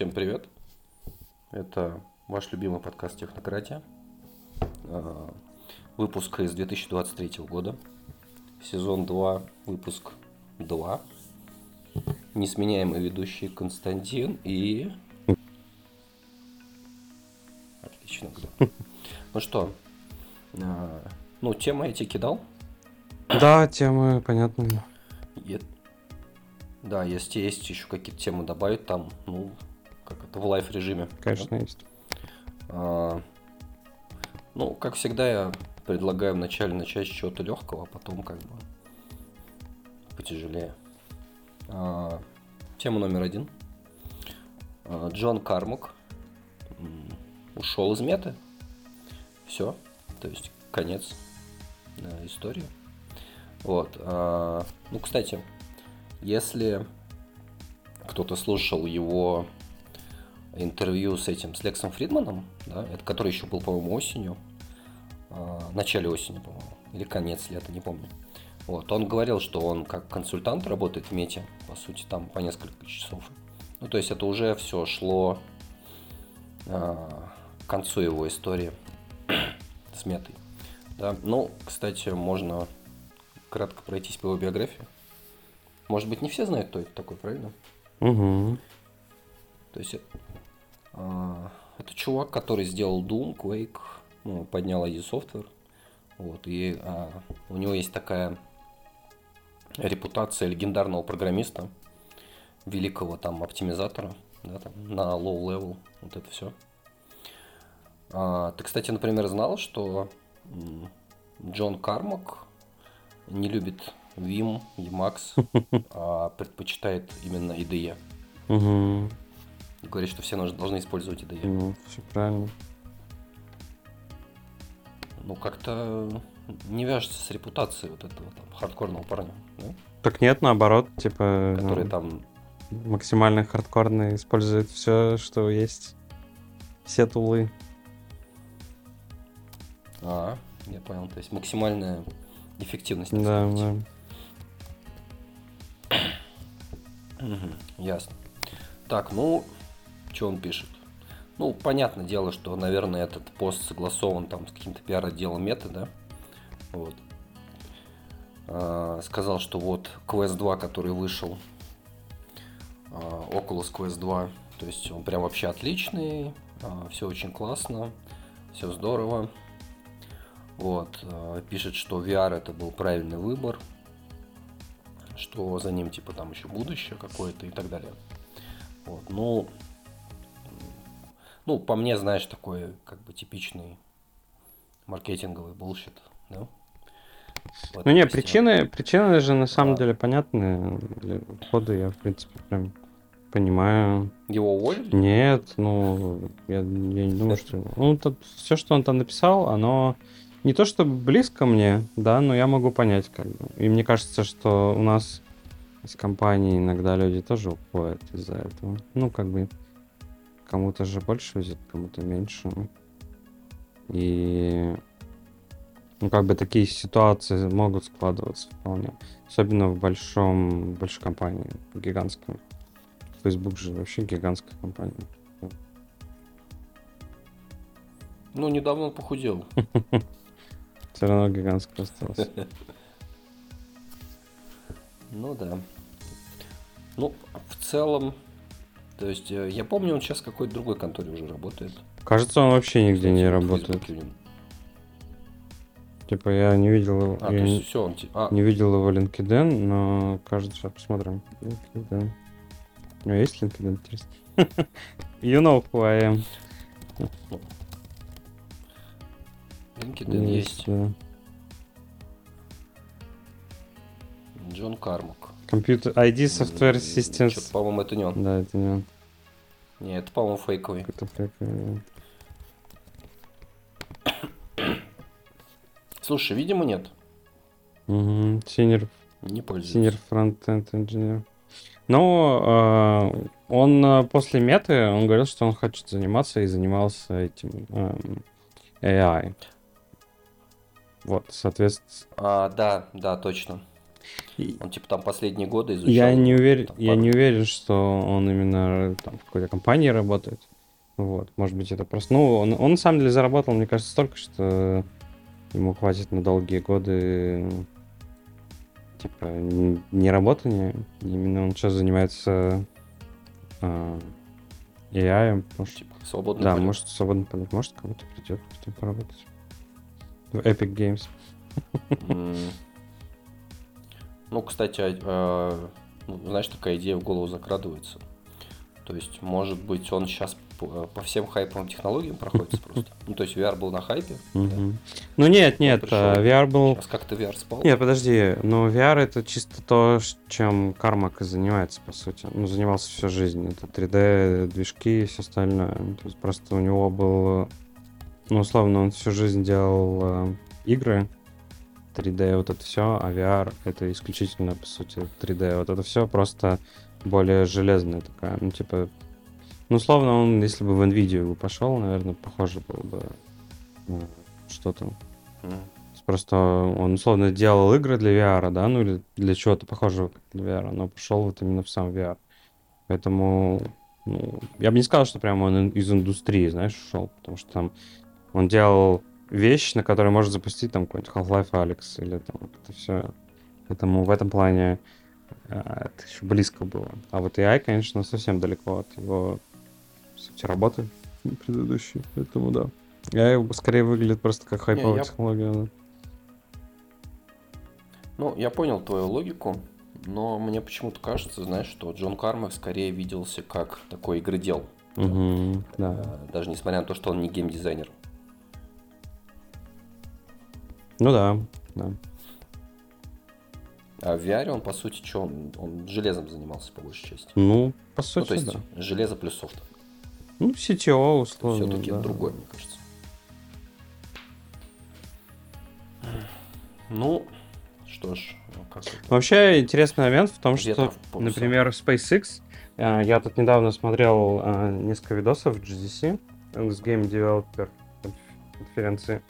Всем привет. Это ваш любимый подкаст «Технократия». А, Выпуск из 2023 года. Сезон 2, выпуск 2. Несменяемый ведущий Константин и... Отлично. Ну что, а, ну, тема эти кидал? Да, темы понятные. Е- Да, если есть еще какие-то темы добавить, там, ну, в live режиме. Конечно, есть. А, Ну, как всегда, я предлагаю вначале начать с чего-то легкого, а потом как бы потяжелее. А, Тема номер один. А, Джон Кармак ушел из Meta. Все. То есть конец э, истории. Вот. а, Ну, кстати, если кто-то слушал его интервью с этим, с Лексом Фридманом, да, это который еще был, по-моему, осенью, а, в начале осени, по-моему, или конец лета, не помню. Вот, он говорил, что он как консультант работает в мете, по сути, там по несколько часов. Ну, то есть это уже все шло а, к концу его истории с метой. Да. Ну, кстати, можно кратко пройтись по его биографии. Может быть, не все знают, кто это такой, правильно? Угу. То есть а, это чувак, который сделал Doom, Quake, ну, поднял ID Software. Вот, и а, у него есть такая репутация легендарного программиста, великого там оптимизатора, да, там, на low level, вот это все. ты, кстати, например, знал, что Джон Кармак не любит Vim, Emacs, а предпочитает именно IDE. Угу. Говорит, что все должны использовать IDE. Ну, все правильно. Ну, как-то не вяжется с репутацией вот этого там хардкорного парня, да? Так нет, наоборот, типа который ну, там максимально хардкорно использует все, что есть. Все тулы. А, я понял. То есть максимальная эффективность. Да, да. Ясно. Так, ну, что он пишет? Ну, понятное дело, что, наверное, этот пост согласован там с каким-то пиар-отделом мета, да? Вот. А, сказал, что вот Quest 2, который вышел, а, Oculus Quest 2, то есть он прям вообще отличный, все очень классно, все здорово. Вот, а, пишет, что VR это был правильный выбор, что за ним типа там еще будущее какое-то и так далее. Вот, ну, м, ну, по мне, знаешь, такой как бы типичный маркетинговый bullshit, да? Вот, Ну не, причины, причины же на самом А. деле понятны. Для ухода я, в принципе, прям понимаю. Его уволили? Нет, ну, я, я не думаю, что... Ну, все, что он там написал, оно не то чтобы близко мне, да, но я могу понять, как бы. И мне кажется, что у нас из компании иногда люди тоже уходят из-за этого. Ну, как бы, кому-то же больше везет, кому-то меньше. И, ну, как бы такие ситуации могут складываться вполне. Особенно в большом, большой компании, гигантском. Facebook же вообще гигантская компания. Ну, недавно похудел. Все равно гигантская осталась. Ну да. Ну, в целом, то есть, э, я помню, он сейчас в какой-то другой конторе уже работает. Кажется, он вообще нигде не работает. Типа я не видел его. А, я есть не, все, он... А, не видел его LinkedIn, но кажется, сейчас посмотрим. LinkedIn. У него есть LinkedIn, интересно? You know who I am. LinkedIn есть. да. Джон Кармак. Computer ID Software Systems. По-моему, это не он. Да, это не он. Не, это, по-моему, фейковый. Какой-то фейк, э, Слушай, видимо, нет. мгм. Senior Не пользуюсь. Senior Frontend Engineer. Но э, он э, после меты, он говорил, что он хочет заниматься и занимался этим эм, AI. Вот, соответственно, А, да, да, точно. Он типа там последние годы изучал. Я не уверен, там, я не уверен, что он именно там в какой-то компании работает. Вот, может быть, это просто. Ну, он, он на самом деле заработал, мне кажется, столько, что ему хватит на долгие годы типа не работания. Именно он сейчас занимается а, AI, может, Типа, свободный да, полет. может свободно полет, может кому-то придет потом поработать. В Epic Games. М. Ну, кстати, а, а, ну, знаешь, такая идея в голову закрадывается. То есть, может быть, он сейчас по, по всем хайповым технологиям проходится просто. Ну, то есть, VR был на хайпе. Ну нет, нет, пришел. а, VR был сейчас как-то VR спал. Нет, подожди, но VR это чисто то, чем Кармак и занимается, по сути. Ну, занимался всю жизнь. Это 3D, движки и все остальное. Ну, То есть просто у него был... Ну, условно, он всю жизнь делал э, игры, 3D, вот это все, а VR это исключительно, по сути, 3D. Вот это все просто более железная такая, ну, типа... Ну, условно, он, если бы в NVIDIA бы пошел, наверное, похоже было бы э, что-то. Есть Просто он условно делал игры для VR, да, ну или для чего-то похожего для VR, но пошел вот именно в сам VR. Поэтому ну, я бы не сказал, что прямо он из индустрии, знаешь, ушел, потому что там он делал вещь, на которой может запустить там какой-нибудь Half-Life Alex или там это все. Поэтому в этом плане а, это еще близко было. А вот AI, конечно, совсем далеко от его сути, работы предыдущей. Поэтому да. AI скорее выглядит просто как хайповая я- технология. да. Ну, я понял твою логику, но мне почему-то кажется, знаешь, что Джон Кармак скорее виделся как такой игродел. Мгм, да. Э, Даже несмотря на то, что он не геймдизайнер. Ну да, да. А в VR он, по сути, что, он, он железом занимался по большей части. Ну, по Ну, сути, то есть да. железо плюс софт. Ну, CTO, условно, Все-таки да. другое, мне кажется. Ну, что ж, ну, как это? Вообще, интересный момент в том, Ветра что, в например, в SpaceX, э, я тут недавно смотрел э, несколько видосов в GDC, с Game Developer конф- конференции.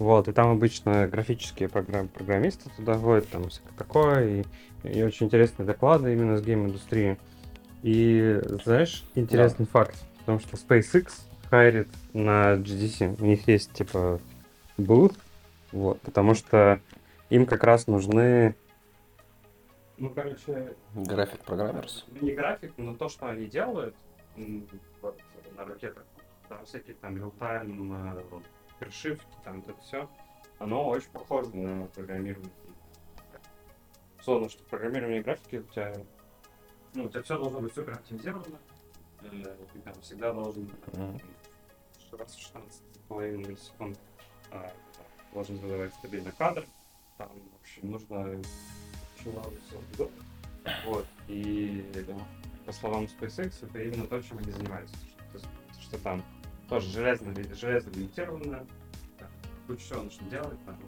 Вот, и там обычно графические программ- программисты туда ходят, там всякое такое, и, и очень интересные доклады именно с гейм-индустрии. И, знаешь, интересный факт, в том, что SpaceX хайрит на GDC. У них есть, типа, booth, вот, потому что им как раз нужны... Ну, короче, График программерс. ну, не график, но то, что они делают вот, на ракетах, там всякие там real-time, першифт, там это все, оно очень похоже на программирование. Условно, что программирование графики у тебя, ну, у тебя все должно быть супер оптимизировано, э, ты там всегда должен в 16,5 миллисекунд а, должен задавать стабильно кадр. Там, в общем, нужно очень много всего придумать. Вот. И по словам SpaceX, это именно то, чем они занимаются. Что, что там тоже железно, железно лимитировано, куча всего нужно делать, там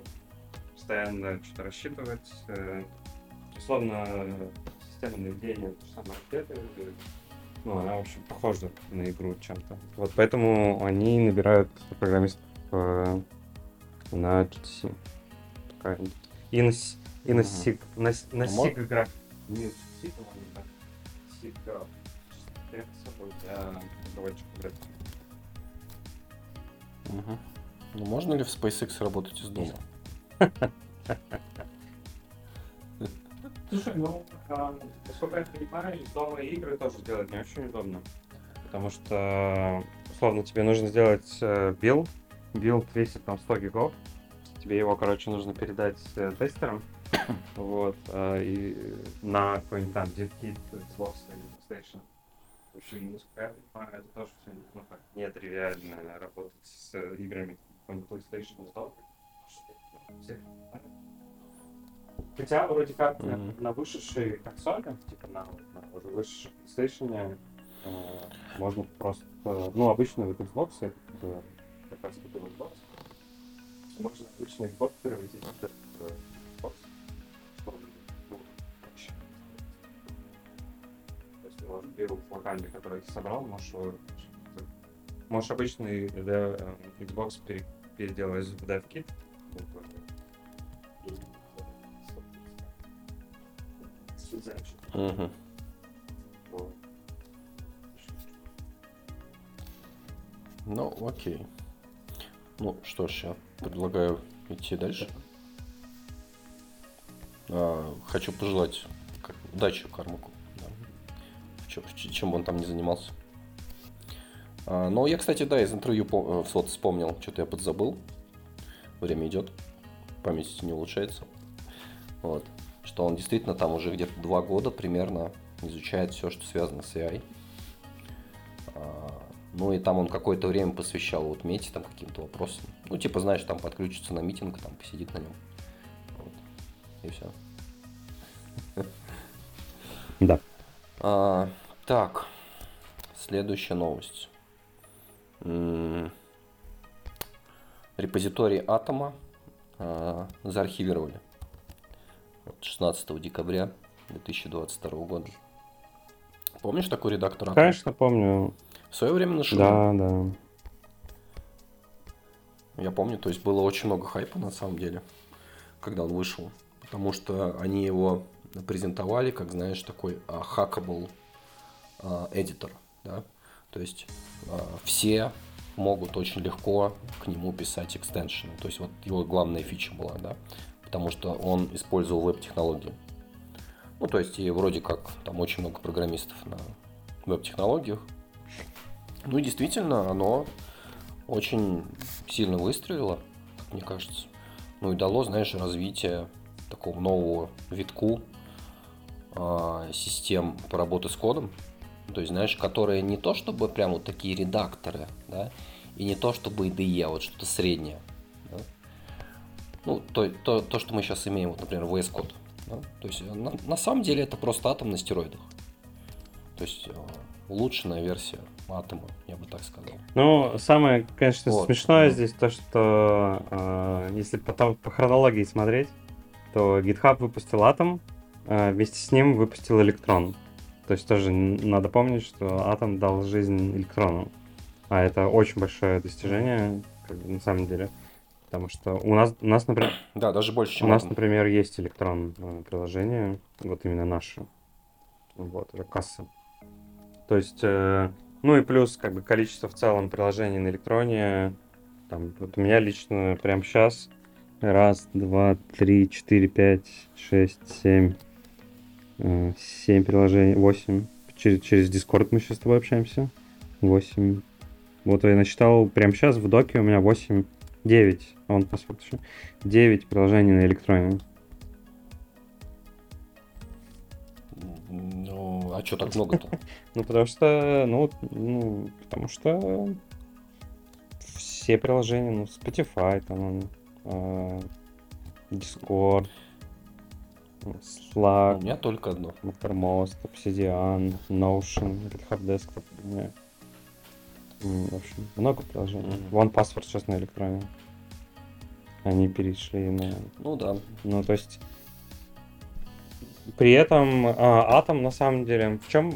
постоянно что-то рассчитывать. э, условно, система наведения, то же самое э, ну, она, в общем, похожа на игру чем-то. Вот поэтому они набирают программистов э, на GTC. Такая. И на, и на. SIG. На, на А SIG график. Не так. SIG график. Я с собой для разработчиков Мгм. Ну, можно ли в SpaceX работать из дома? Слушай, ну, а, насколько я понимаю, из дома игры тоже делать не очень удобно. Потому что, условно, тебе нужно сделать э, build. Build весит там 100 гигов. Тебе его, короче, нужно передать э, тестерам. Вот. а, и на какой-нибудь там DevKit, Xbox или PlayStation. Это тоже все так, нетривиально работать с э, играми. Какой-нибудь PlayStation. Всех. Хотя вроде как на, Мгм. на вышедшей консоли, типа на, на уже вышедшей PlayStation, э, можно просто, ну, обычно в Xbox, это как раз Xbox, можно обычный Xbox переводить. в Билд локальный, который ты собрал, можешь можешь обычный да, э, Xbox пере- переделать в DevKit, Мгм. Ну, окей. Ну, что ж, я предлагаю идти дальше. А, хочу пожелать удачи Кармаку. В в чем бы он там не занимался. А, но я, кстати, да, из интервью э, вот вспомнил, что-то я подзабыл. Время идет, память не улучшается. Вот. Что он действительно там уже где-то два года примерно изучает все, что связано с AI. А, Ну и там он какое-то время посвящал вот мете там каким-то вопросам. Ну, типа, знаешь, там подключится на митинг, там посидит на нем. Вот. И все. Да. А, так, следующая новость. М, Репозиторий Атома а, заархивировали. Вот 16 декабря 2022 года. Помнишь такой редактор Атома? Конечно, помню. В свое время нашел. Да, да. Я помню, то есть было очень много хайпа на самом деле, когда он вышел. Потому что они его презентовали как, знаешь, такой а, hackable а, editor, да. То есть а, все могут очень легко к нему писать экстеншены. То есть вот его главная фича была, да. Потому что он использовал веб-технологии. Ну, то есть и вроде как там очень много программистов на веб-технологиях. Ну и действительно, оно очень сильно выстрелило, мне кажется. Ну и дало, знаешь, развитие такого нового витку а, систем по работе с кодом. То есть, знаешь, которые не то чтобы прям вот такие редакторы, да, и не то чтобы IDE, а вот что-то среднее. да. Ну, то, то, то, что мы сейчас имеем, вот, например, VS Code. да. То есть, на, на самом деле это просто атом на стероидах. То есть, э, улучшенная версия атома, я бы так сказал. Ну, самое, конечно, Вот, смешное ну. здесь то, что э, если потом по хронологии смотреть, то GitHub выпустил Atom, э, вместе с ним выпустил Electron. То есть тоже надо помнить, что Atom дал жизнь электрону. А это очень большое достижение, как бы, на самом деле. Потому что у нас, у нас, например, Да, даже больше, чем у нас, атом. например, есть электрон э, приложение, вот именно наше. Вот, это касса. То есть, э, ну и плюс, как бы, количество в целом приложений на электроне. Там, вот у меня лично прямо сейчас раз, два, три, четыре, пять, шесть, семь, э, семь приложений, восемь. Через, через Discord мы сейчас с тобой общаемся. Восемь. Вот я насчитал прямо сейчас в доке у меня восемь, девять. А Он посмотрит еще. 9 приложений на электроне. Ну, а что так много-то? Ну, потому что, ну, ну, потому что все приложения, ну, Spotify, там, он, э, Discord, У Slack, меня только одно. Mattermost, Obsidian, Notion, GitHub Desktop. у меня. М, В общем, много приложений. Мгм. One Password сейчас на электроне. Они перешли на Ну да. Ну, то есть при этом а, атом на самом деле. В чем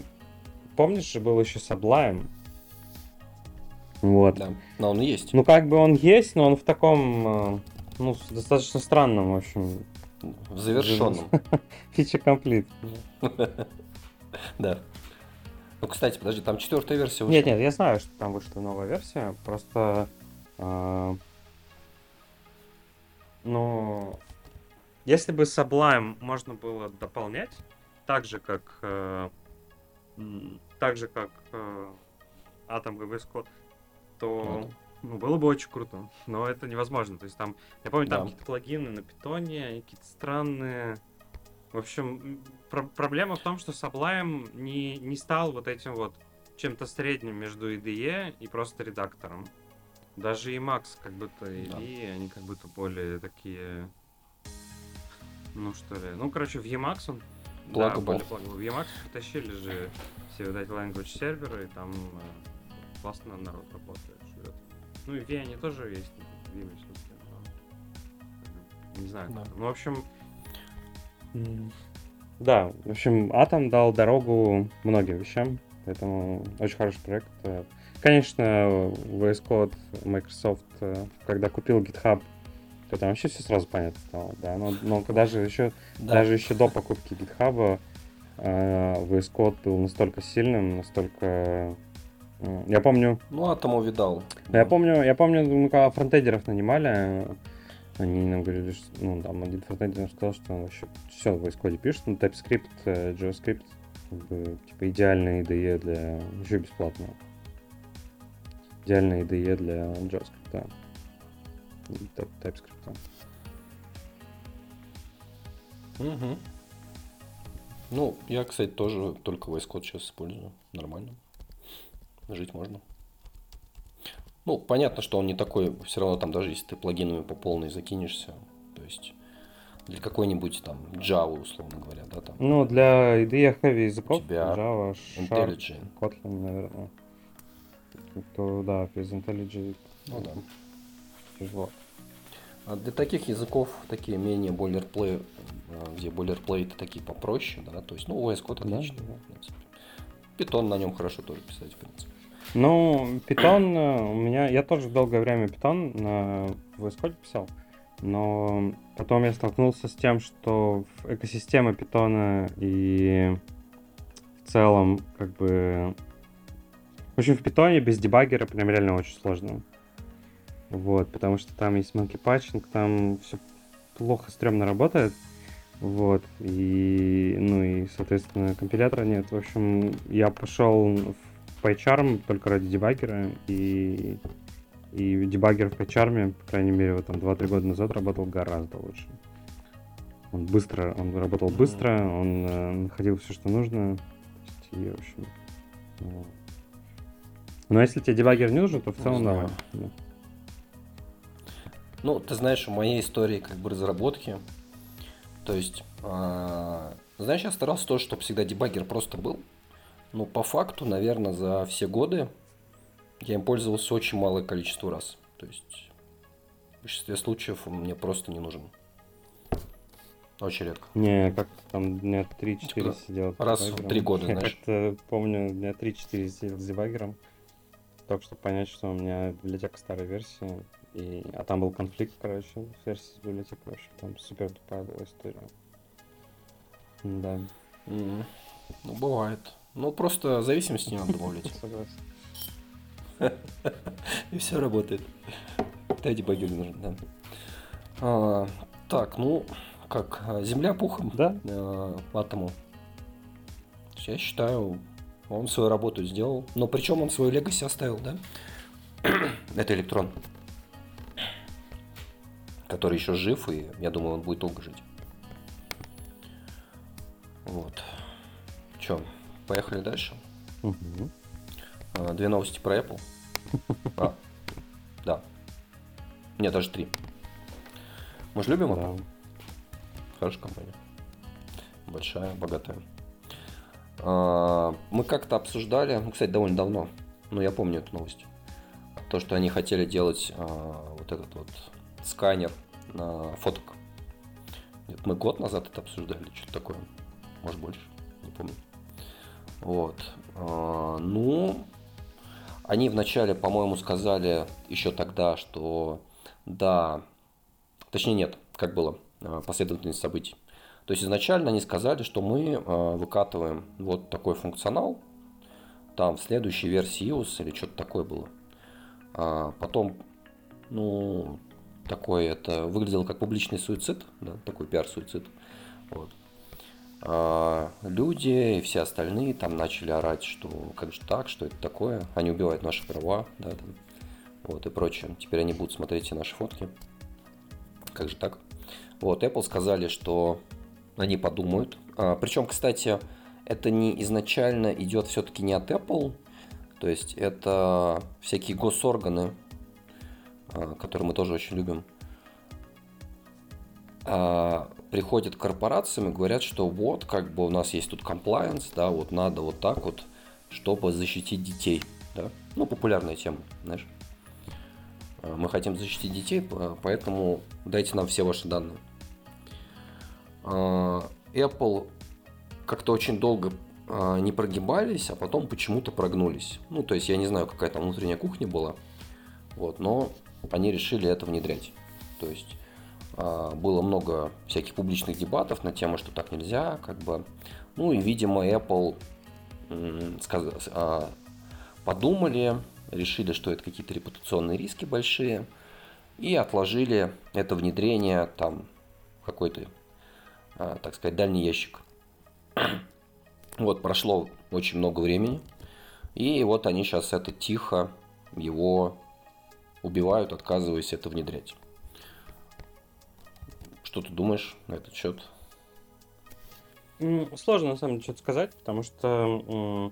помнишь же был еще Sublime? Вот. Да. Но он есть. Ну, как бы он есть, но он в таком, а, ну, достаточно странном, в общем, В завершенном. фича комплит. Да. Ну, кстати, подожди, там четвертая версия вышла. Нет, нет, я знаю, что там вышла новая версия, просто, а, ну, если бы Sublime можно было дополнять, так же как, э, так же как э, Atom и VS Code, то Вот. Ну, было бы очень круто. Но это невозможно. То есть там, я помню, там Да. какие-то плагины на питоне, какие-то странные. В общем, про- проблема в том, что Sublime не, не стал вот этим вот чем-то средним между IDE и просто редактором. Даже Emacs как будто и Да. IDE, они как будто более такие... Ну что ли, ну короче, в Emacs он... Да, Pluggable. более pluggable. В Emacs потащили же все вот эти language серверы, и там э, классно народ работает. Ну и в V они тоже есть, в смысле, но, э, Не знаю. Да. Ну, в общем... Да, в общем, Atom дал дорогу многим вещам, поэтому очень хороший проект. Э, Конечно, VS Code, Microsoft, э, когда купил GitHub, то там вообще все сразу понятно стало, да. Но, но даже еще Да. даже еще до покупки GitHub VS Code был настолько сильным, настолько... Я помню, Ну, Атому видал. да, я помню, я помню, мы когда фронтендеров нанимали, они нам говорили, что, ну, там, один фронтендер сказал, что он вообще все в Code пишет, ну, TypeScript, э, JavaScript, как бы, типа, идеальная IDE для... еще бесплатная. Идеальная IDE для JavaScript. И Type- TypeScript. Мгм. Ну, я, кстати, тоже только VS Code сейчас использую. Нормально. Жить можно. Ну, понятно, что он не такой, все равно там даже если ты плагинами по полной закинешься, то есть для какой-нибудь там Java, условно говоря, да, там, Ну, для IDE heavy языков, тебя Java, Sharp, IntelliJ. Kotlin, наверное. То, да, без IntelliJ Ну да. тяжело. А для таких языков, такие менее бойлерплей, где бойлерплейты такие попроще, да, то есть, ну, VS Code Да, отлично, да. в принципе. Питон на нем хорошо тоже писать, в принципе. Ну, Python э, у меня... Я тоже долгое время Python на VS Code писал, но потом я столкнулся с тем, что в экосистема Python и в целом как бы... В общем, в Python без дебаггера прям реально очень сложно. Вот, потому что там есть monkey patching, там все плохо, стрёмно работает. Вот, и, ну и, соответственно, компилятора нет. В общем, я пошел в PyCharm только ради дебаггера, и, и дебаггер в PyCharm, по крайней мере, вот там 2-3 года назад работал гораздо лучше. Он быстро, он работал Мгм. быстро, он э, находил все, что нужно. То И, в общем, ну. Но если тебе дебаггер не нужен, то в целом давай. да. Ну, ты знаешь, в моей истории как бы разработки, то есть, а, знаешь, я старался тоже, чтобы всегда дебаггер просто был. Но по факту, наверное, за все годы я им пользовался очень малое количество раз. То есть, в большинстве случаев он мне просто не нужен. Очень редко. Не, как там дня 3-4 Типа, сидел. раз в дебаггером. три года, Я знаешь. помню, дня 3-4 сидел с дебаггером. Только чтобы понять, что у меня библиотека старой версии. И... А там был конфликт, короче, с версией с библиотекой. В там супер тупая была история. Да, М, Ну, бывает. Ну, просто зависимости не надо добавлять. согласен. И все работает. Дебаггер не нужен, да. А, так, ну, как, а, земля пухом Да, э, атому. Я считаю, он свою работу сделал. Но причем он свою легаси оставил, да? Это электрон. Который еще жив, и я думаю, он будет долго жить. Вот. Че, поехали дальше. А, Две новости про Apple. А, да. Нет, даже три. Мы же любим Apple. Да. Хорошая компания. Большая, богатая. А, Мы как-то обсуждали, ну, кстати, довольно давно, но я помню эту новость. То, что они хотели делать а, вот этот вот сканер на фоток. Нет, мы год назад это обсуждали, что-то такое. Может больше, не помню. Вот. А, Ну, они вначале, по-моему, сказали еще тогда, что да, точнее нет, как было, а, последовательность событий. То есть изначально они сказали, что мы а, выкатываем вот такой функционал, там в следующей версии iOS или что-то такое было. А потом, ну, такой это выглядело как публичный суицид, да, такой пиар-суицид. Вот. А, люди и все остальные там начали орать, что как же так, что это такое, они убивают наши права, да, там, вот и прочее. Теперь они будут смотреть все наши фотки. Как же так? Вот, Apple сказали, что они подумают. А, причем, кстати, это не изначально идет все-таки не от Apple, то есть это всякие госорганы, а, которые мы тоже очень любим, а, приходят к корпорациям и говорят, что вот, как бы у нас есть тут compliance, да, вот надо вот так вот, чтобы защитить детей, да. Ну, популярная тема, знаешь. А, Мы хотим защитить детей, по- поэтому дайте нам все ваши данные. А, Apple как-то очень долго не прогибались, а потом почему-то прогнулись. Ну, то есть я не знаю, какая там внутренняя кухня была, вот, но они решили это внедрять. То есть было много всяких публичных дебатов на тему, что так нельзя, как бы. Ну и, видимо, Apple. А, подумали, решили, что это какие-то репутационные риски большие, и отложили это внедрение там какой-то, а, так сказать, дальний ящик. Вот, прошло очень много времени, и вот они сейчас это тихо его убивают, отказываясь это внедрять. Что ты думаешь на этот счет? Сложно на самом деле что-то сказать, потому что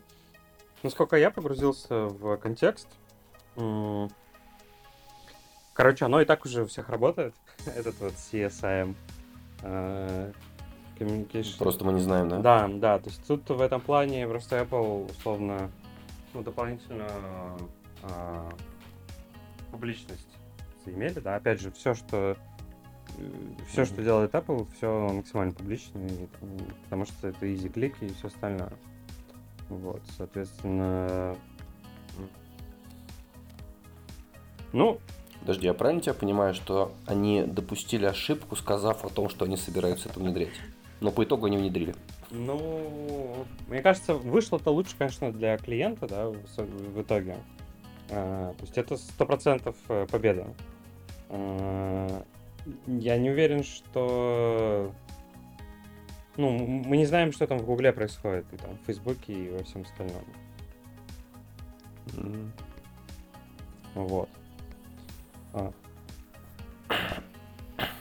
насколько я погрузился в контекст, короче, оно и так уже у всех работает, этот вот CSIM. Э, communication. Просто мы не знаем, да? Да, да, то есть тут в этом плане просто Apple условно ну, дополнительно а, публичность заимели, да, опять же, все, что все, что делает Apple, все максимально публично, потому что это easy клики и все остальное. Вот, соответственно... Ну... Подожди, я правильно тебя понимаю, что они допустили ошибку, сказав о том, что они собираются это внедрять? Но по итогу они внедрили. Ну, мне кажется, вышло-то лучше, конечно, для клиента, да, в, итоге. А, то есть это сто процентов э, победа. Я не уверен, что... Ну, мы не знаем, что там в Гугле происходит, и там в Фейсбуке, и во всем остальном. Mm. Вот. А.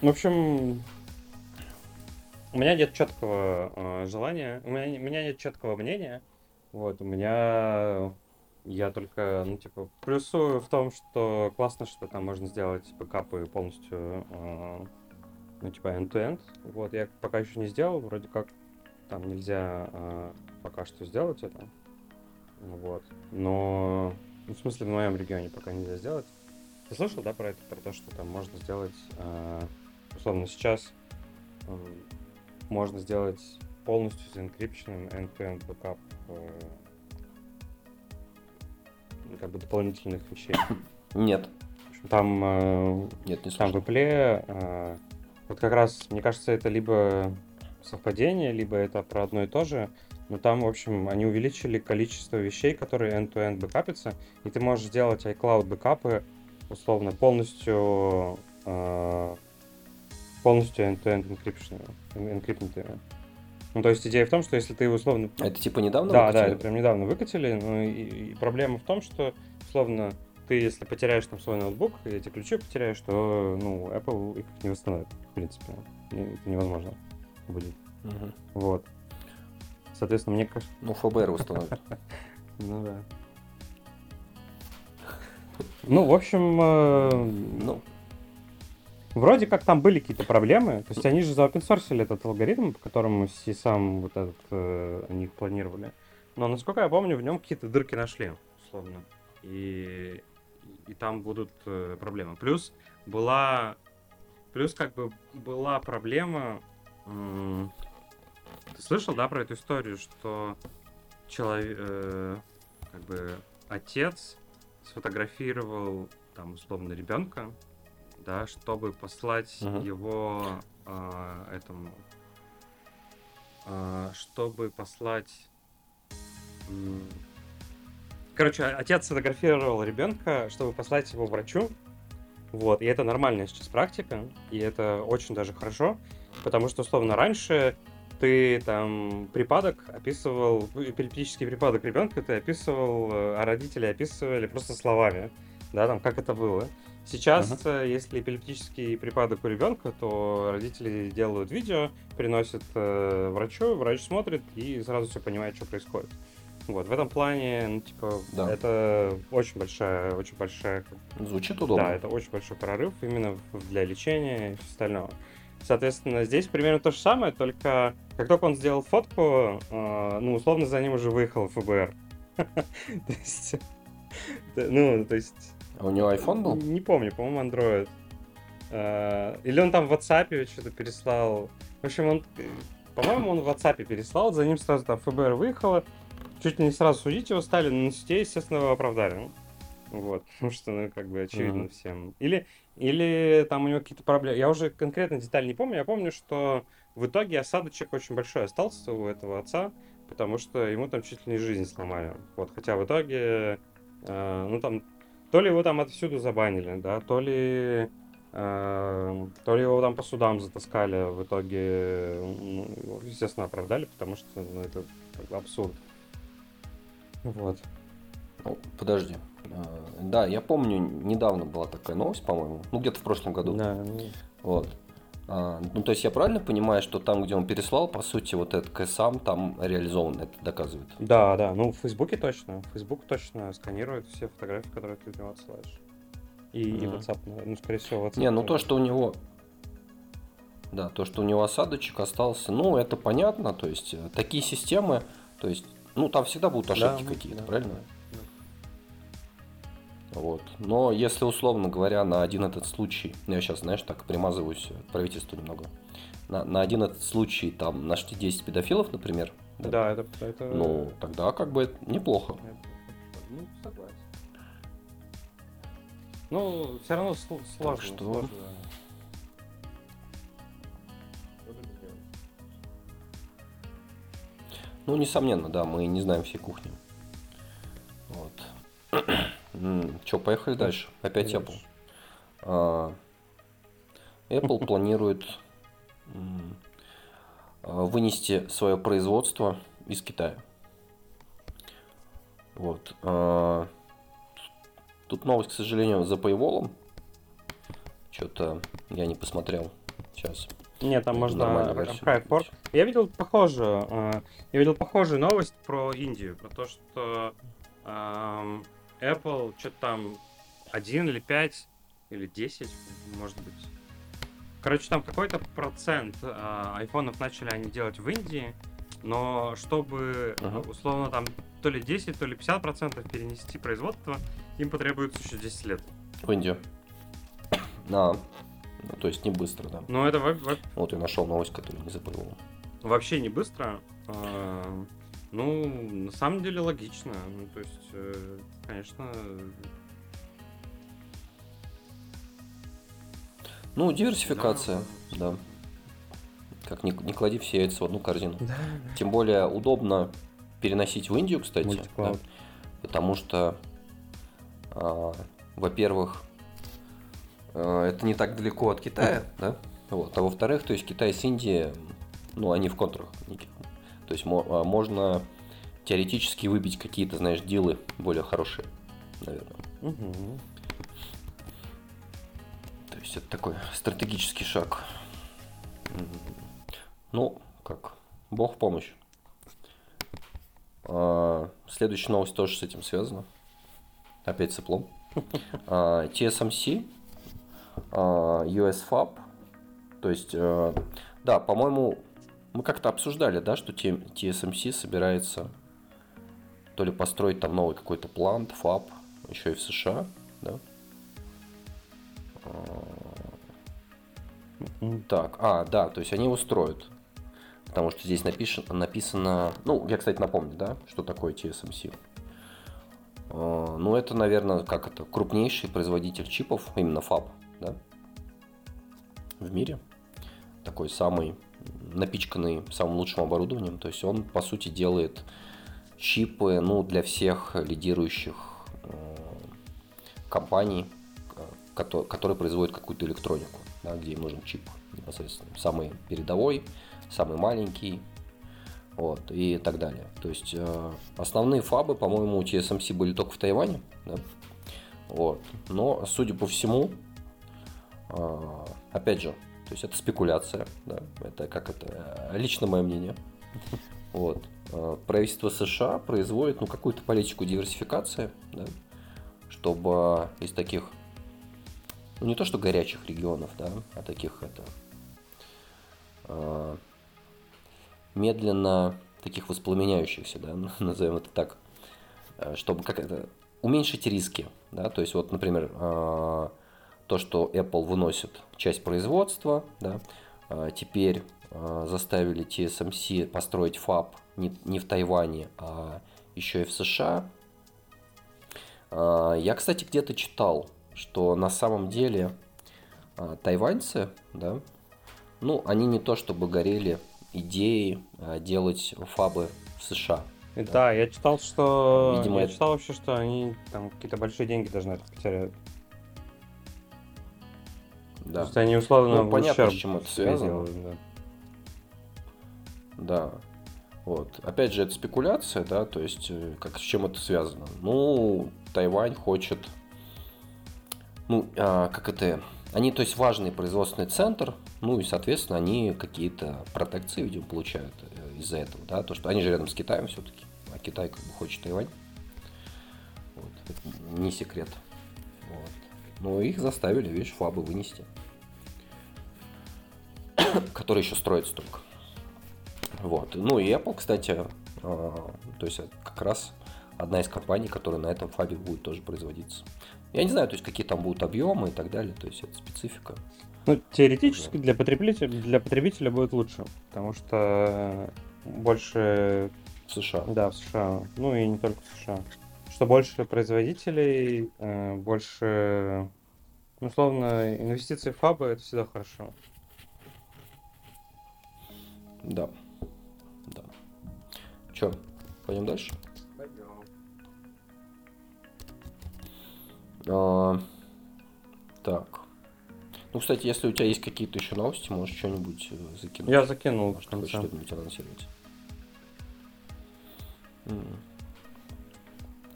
В общем, у меня нет четкого э, желания, у меня, у меня нет четкого мнения. Вот, у меня я только, ну, типа, плюсую в том, что классно, что там можно сделать бэкапы полностью, э, ну, типа, end-to-end. Вот, я пока еще не сделал, вроде как там нельзя э, пока что сделать это. Вот. Но, ну, в смысле, в моем регионе пока нельзя сделать. Ты слышал, да, про это, про то, что там можно сделать, э, условно, сейчас э, можно сделать полностью с encryption ом end-to-end бэкап э, как бы дополнительных вещей? Нет. Там, э, Нет, не там в Apple, э, вот как раз, мне кажется, это либо совпадение, либо это про одно и то же, но там, в общем, они увеличили количество вещей, которые end-to-end бэкапятся, и ты можешь сделать iCloud бэкапы, условно, полностью э, полностью end-to-end encryption, encrypted. Ну, то есть идея в том, что если ты условно... А это типа недавно Да, выкатили? да, это прям недавно выкатили. Ну, и, и проблема в том, что, условно, ты, если потеряешь там свой ноутбук, и эти ключи потеряешь, то, ну, Apple их не восстановит, в принципе. Это невозможно будет. Угу. Вот. Соответственно, мне кажется... Ну, ФБР восстановит. Ну, да. Ну, в общем, э, ну, Вроде как там были какие-то проблемы. То есть они же заопенсорсили этот алгоритм, по которому сам вот этот э, они планировали. Но насколько я помню, в нем какие-то дырки нашли, условно. И, и там будут э, проблемы. Плюс была. Плюс как бы была проблема. М- ты слышал, да, про эту историю, что человек, э, как бы отец сфотографировал там условно ребенка да, чтобы послать uh-huh. его э, этому, э, чтобы послать. Короче, отец сфотографировал ребенка, чтобы послать его врачу. Вот, и это нормальная сейчас практика, и это очень даже хорошо, потому что, условно, раньше ты там припадок описывал, эпилептический припадок ребенка ты описывал, э, а родители описывали просто словами, да, там, как это было. Сейчас, uh-huh. если эпилептический припадок у ребенка, то родители делают видео, приносят э, врачу, врач смотрит и сразу все понимает, что происходит. Вот, в этом плане, ну, типа, да. это очень большая, очень большая... Звучит удобно. Да, это очень большой прорыв именно для лечения и все остального. Соответственно, здесь примерно то же самое, только как только он сделал фотку, э, ну, условно, за ним уже выехал ФБР. То есть, ну, то есть а у него iPhone был? Не помню, по-моему, Android. А, или он там в WhatsApp что-то переслал. В общем, он, по-моему, он в WhatsApp переслал, за ним сразу там ФБР выехало. Чуть ли не сразу судить его стали, но на суде, естественно, его оправдали. Вот, потому что, ну, как бы очевидно всем. Или, или там у него какие-то проблемы. Я уже конкретно деталь не помню. Я помню, что в итоге осадочек очень большой остался у этого отца, потому что ему там чуть ли не жизнь сломали. Вот, хотя в итоге, э, ну там, то ли его там отсюда забанили, да, то ли, э, то ли его там по судам затаскали, в итоге, ну, естественно, оправдали, потому что ну, это абсурд. Вот. Ну, подожди. А, Да, я помню, недавно была такая новость, по-моему, ну где-то в прошлом году. Да, Вот. А, ну, то есть я правильно понимаю, что там, где он переслал, по сути, вот этот КСАМ там реализован, это доказывает? Да, да, ну в Фейсбуке точно. Фейсбук точно сканирует все фотографии, которые ты в него отсылаешь. И, и Мгм. WhatsApp, наверное, ну, скорее всего, WhatsApp. Не, ну то, тоже. что у него... Да, то, что у него осадочек остался, ну, это понятно, то есть э, такие системы, то есть, ну, там всегда будут Да, ошибки ну, какие-то, да, правильно? да, Вот. Но если, условно говоря, на один этот случай, ну, я сейчас, знаешь, так примазываюсь к правительству немного, на, на один этот случай там нашли 10 педофилов, например, Да, да это, это... ну, тогда как бы это неплохо. Ну, согласен. Ну, все равно сл- сложно. что? сложно. Что сделать? Ну, несомненно, да, мы не знаем всей кухни. Вот. Че, поехали дальше. Опять Apple. Дальше. А, Apple планирует вынести свое производство из Китая. Вот. а, Тут новость, к сожалению, за paywall. Что-то я не посмотрел. Сейчас. Нет, там можно. Fork. Я видел похожую, э, я видел похожую новость про Индию, про то, что эм, Apple что-то там 1 или 5 или 10, может быть. Короче, там какой-то процент э, айфонов начали они делать в Индии, но чтобы Ага. условно там то ли 10, то ли 50 процентов перенести производство, им потребуется еще 10 лет. В Индию. А, ну, то есть не быстро, да. Но это во- во- Вот я нашел новость, которую не запомнил. Вообще не быстро. А, Ну, на самом деле логично. Ну, то есть, э, конечно, Ну, диверсификация, Да. да. Как не, не клади все яйца в одну корзину. да. Тем более удобно переносить в Индию, кстати. Да, потому что, а, во-первых, а, это не так далеко от Китая, да? Вот. А во-вторых, то есть Китай с Индией, ну, они в контрах неких. То есть а, можно теоретически выбить какие-то, знаешь, дилы более хорошие, наверное. Мгм. То есть это такой стратегический шаг. Ну, как, бог в помощь. А, Следующая новость тоже с этим связана. Опять с Apple. А, TSMC, а, USFAB, то есть, да, по-моему, мы как-то обсуждали, да, что TSMC собирается то ли построить там новый какой-то плант, фаб, еще и в США, да? М. Так, а, да, то есть они его строят. Потому что здесь напишено, написано... Ну, я, кстати, напомню, да, что такое TSMC. Э, Ну, это, наверное, как это, крупнейший производитель чипов, именно фаб, да, в мире. Такой самый напичканный самым лучшим оборудованием. То есть он, по сути, делает чипы, ну, для всех лидирующих э, компаний, э, кото- которые производят какую-то электронику, да, где им нужен чип непосредственно. Самый передовой, самый маленький, вот, и так далее. То есть э, основные фабы, по-моему, у TSMC были только в Тайване, да? вот. но, судя по всему, э, опять же, то есть это спекуляция, да? это как это, э, лично мое мнение. Вот. Э, Правительство США производит ну, какую-то политику диверсификации, да? чтобы из таких, ну не то что горячих регионов, да, а таких это э, медленно таких воспламеняющихся, да, назовем это так, чтобы как это уменьшить риски, да, то есть вот, например, э, то, что Apple выносит часть производства, да, э, теперь э, заставили TSMC построить фаб не, не в Тайване, а еще и в США. А, Я, кстати, где-то читал, что на самом деле а, тайваньцы, да, ну, они не то чтобы горели идеей а, делать фабы в США. И Да, я читал, что... Видимо, я это- читал вообще, что они там какие-то большие деньги даже на это потеряют. То Да, есть они условно Ну, понятно, с чем это связано. да. да. Вот. Опять же, это спекуляция, да, то есть, э, как с чем это связано? Ну, Тайвань хочет, ну, а, как это, они, то есть, важный производственный центр, ну, и, соответственно, они какие-то протекции, видимо, получают э, из-за этого, да, то, что они же рядом с Китаем все-таки, а Китай как бы хочет Тайвань. Вот. Это не секрет. Вот. Но их заставили, видишь, фабы вынести. Который еще строится только. Вот. Ну и Apple, кстати, а, то есть это как раз одна из компаний, которая на этом фабе будет тоже производиться. Я не знаю, то есть какие там будут объемы и так далее, то есть это специфика. Ну, теоретически для потребителя, для потребителя будет лучше, потому что больше, В США. да, в США, ну и не только в США, что больше производителей, э, больше, ну, условно, инвестиции в фабы это всегда хорошо. Да. Да. Че, пойдем дальше? А, так. Ну, кстати, если у тебя есть какие-то еще новости, можешь что-нибудь э, закинуть. Я закинул в Может, ты хочешь что-нибудь анонсировать?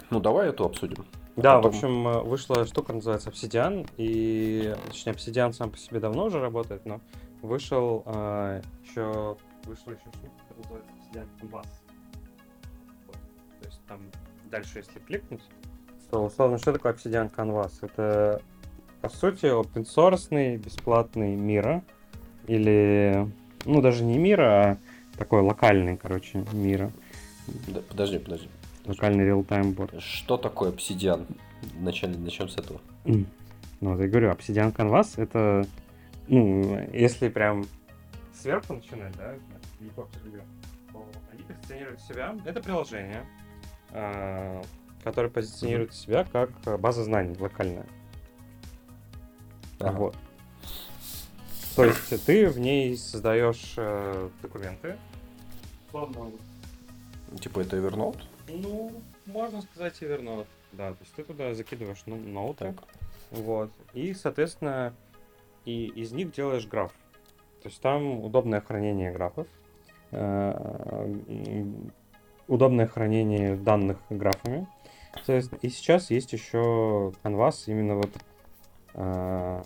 Ну, давай эту обсудим. Да, в Потом- общем, э, вышла штука, называется Obsidian, и, точнее, Obsidian сам по себе давно уже работает, но вышел еще, вышла еще штука, называется Obsidian Canvas. Вот. То есть там дальше, если кликнуть, то, условно, что такое Obsidian Canvas? Это, по сути, open source бесплатный мира, или, ну, даже не мира, а такой локальный, короче, мира, Да, подожди, подожди. локальный real-time board. Что такое обсидиан? Начнем, начнем с этого. Ну, вот я говорю, Obsidian Canvas это, ну, если прям сверху начинать, да, они позиционируют себя, это приложение, а, которое позиционирует себя как э, база знаний локальная. Ага. Вот. То есть ты в ней создаешь э, документы. Условно, Типа это Evernote? ну, можно сказать, Evernote. Да, то есть ты туда закидываешь ну, ноуты. Так. Вот. И, соответственно, и из них делаешь граф. То есть там удобное хранение графов, э, удобное хранение данных графами. Соответственно, И сейчас есть еще Canvas именно вот, э,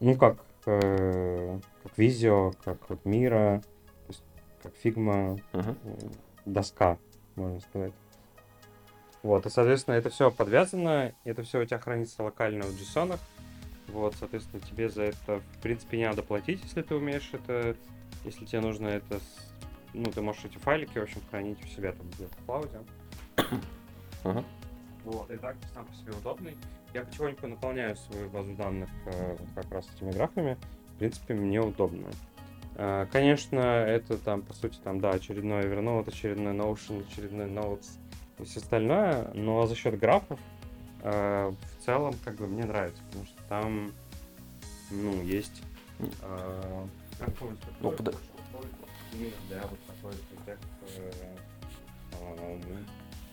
ну как, э, как Visio, как вот Mira, то есть как Figma, м, доска, можно сказать. Вот, и, соответственно, это все подвязано, это все у тебя хранится локально в JSON. Вот, соответственно, тебе за это, в принципе, не надо платить, если ты умеешь это, если тебе нужно это, ну, ты можешь эти файлики, в общем, хранить у себя там где-то в клауде. Мгм. Вот, и так сам по себе удобный. Я потихоньку наполняю свою базу данных э, как раз этими графами. В принципе, мне удобно. Э, Конечно, это там, по сути, там, да, очередной Evernote, очередной Notion, очередной Notes и все остальное, но за счет графов э, в целом, как бы, мне нравится, потому что там, ну, есть э, Ну, для вот такой фидбэк, э,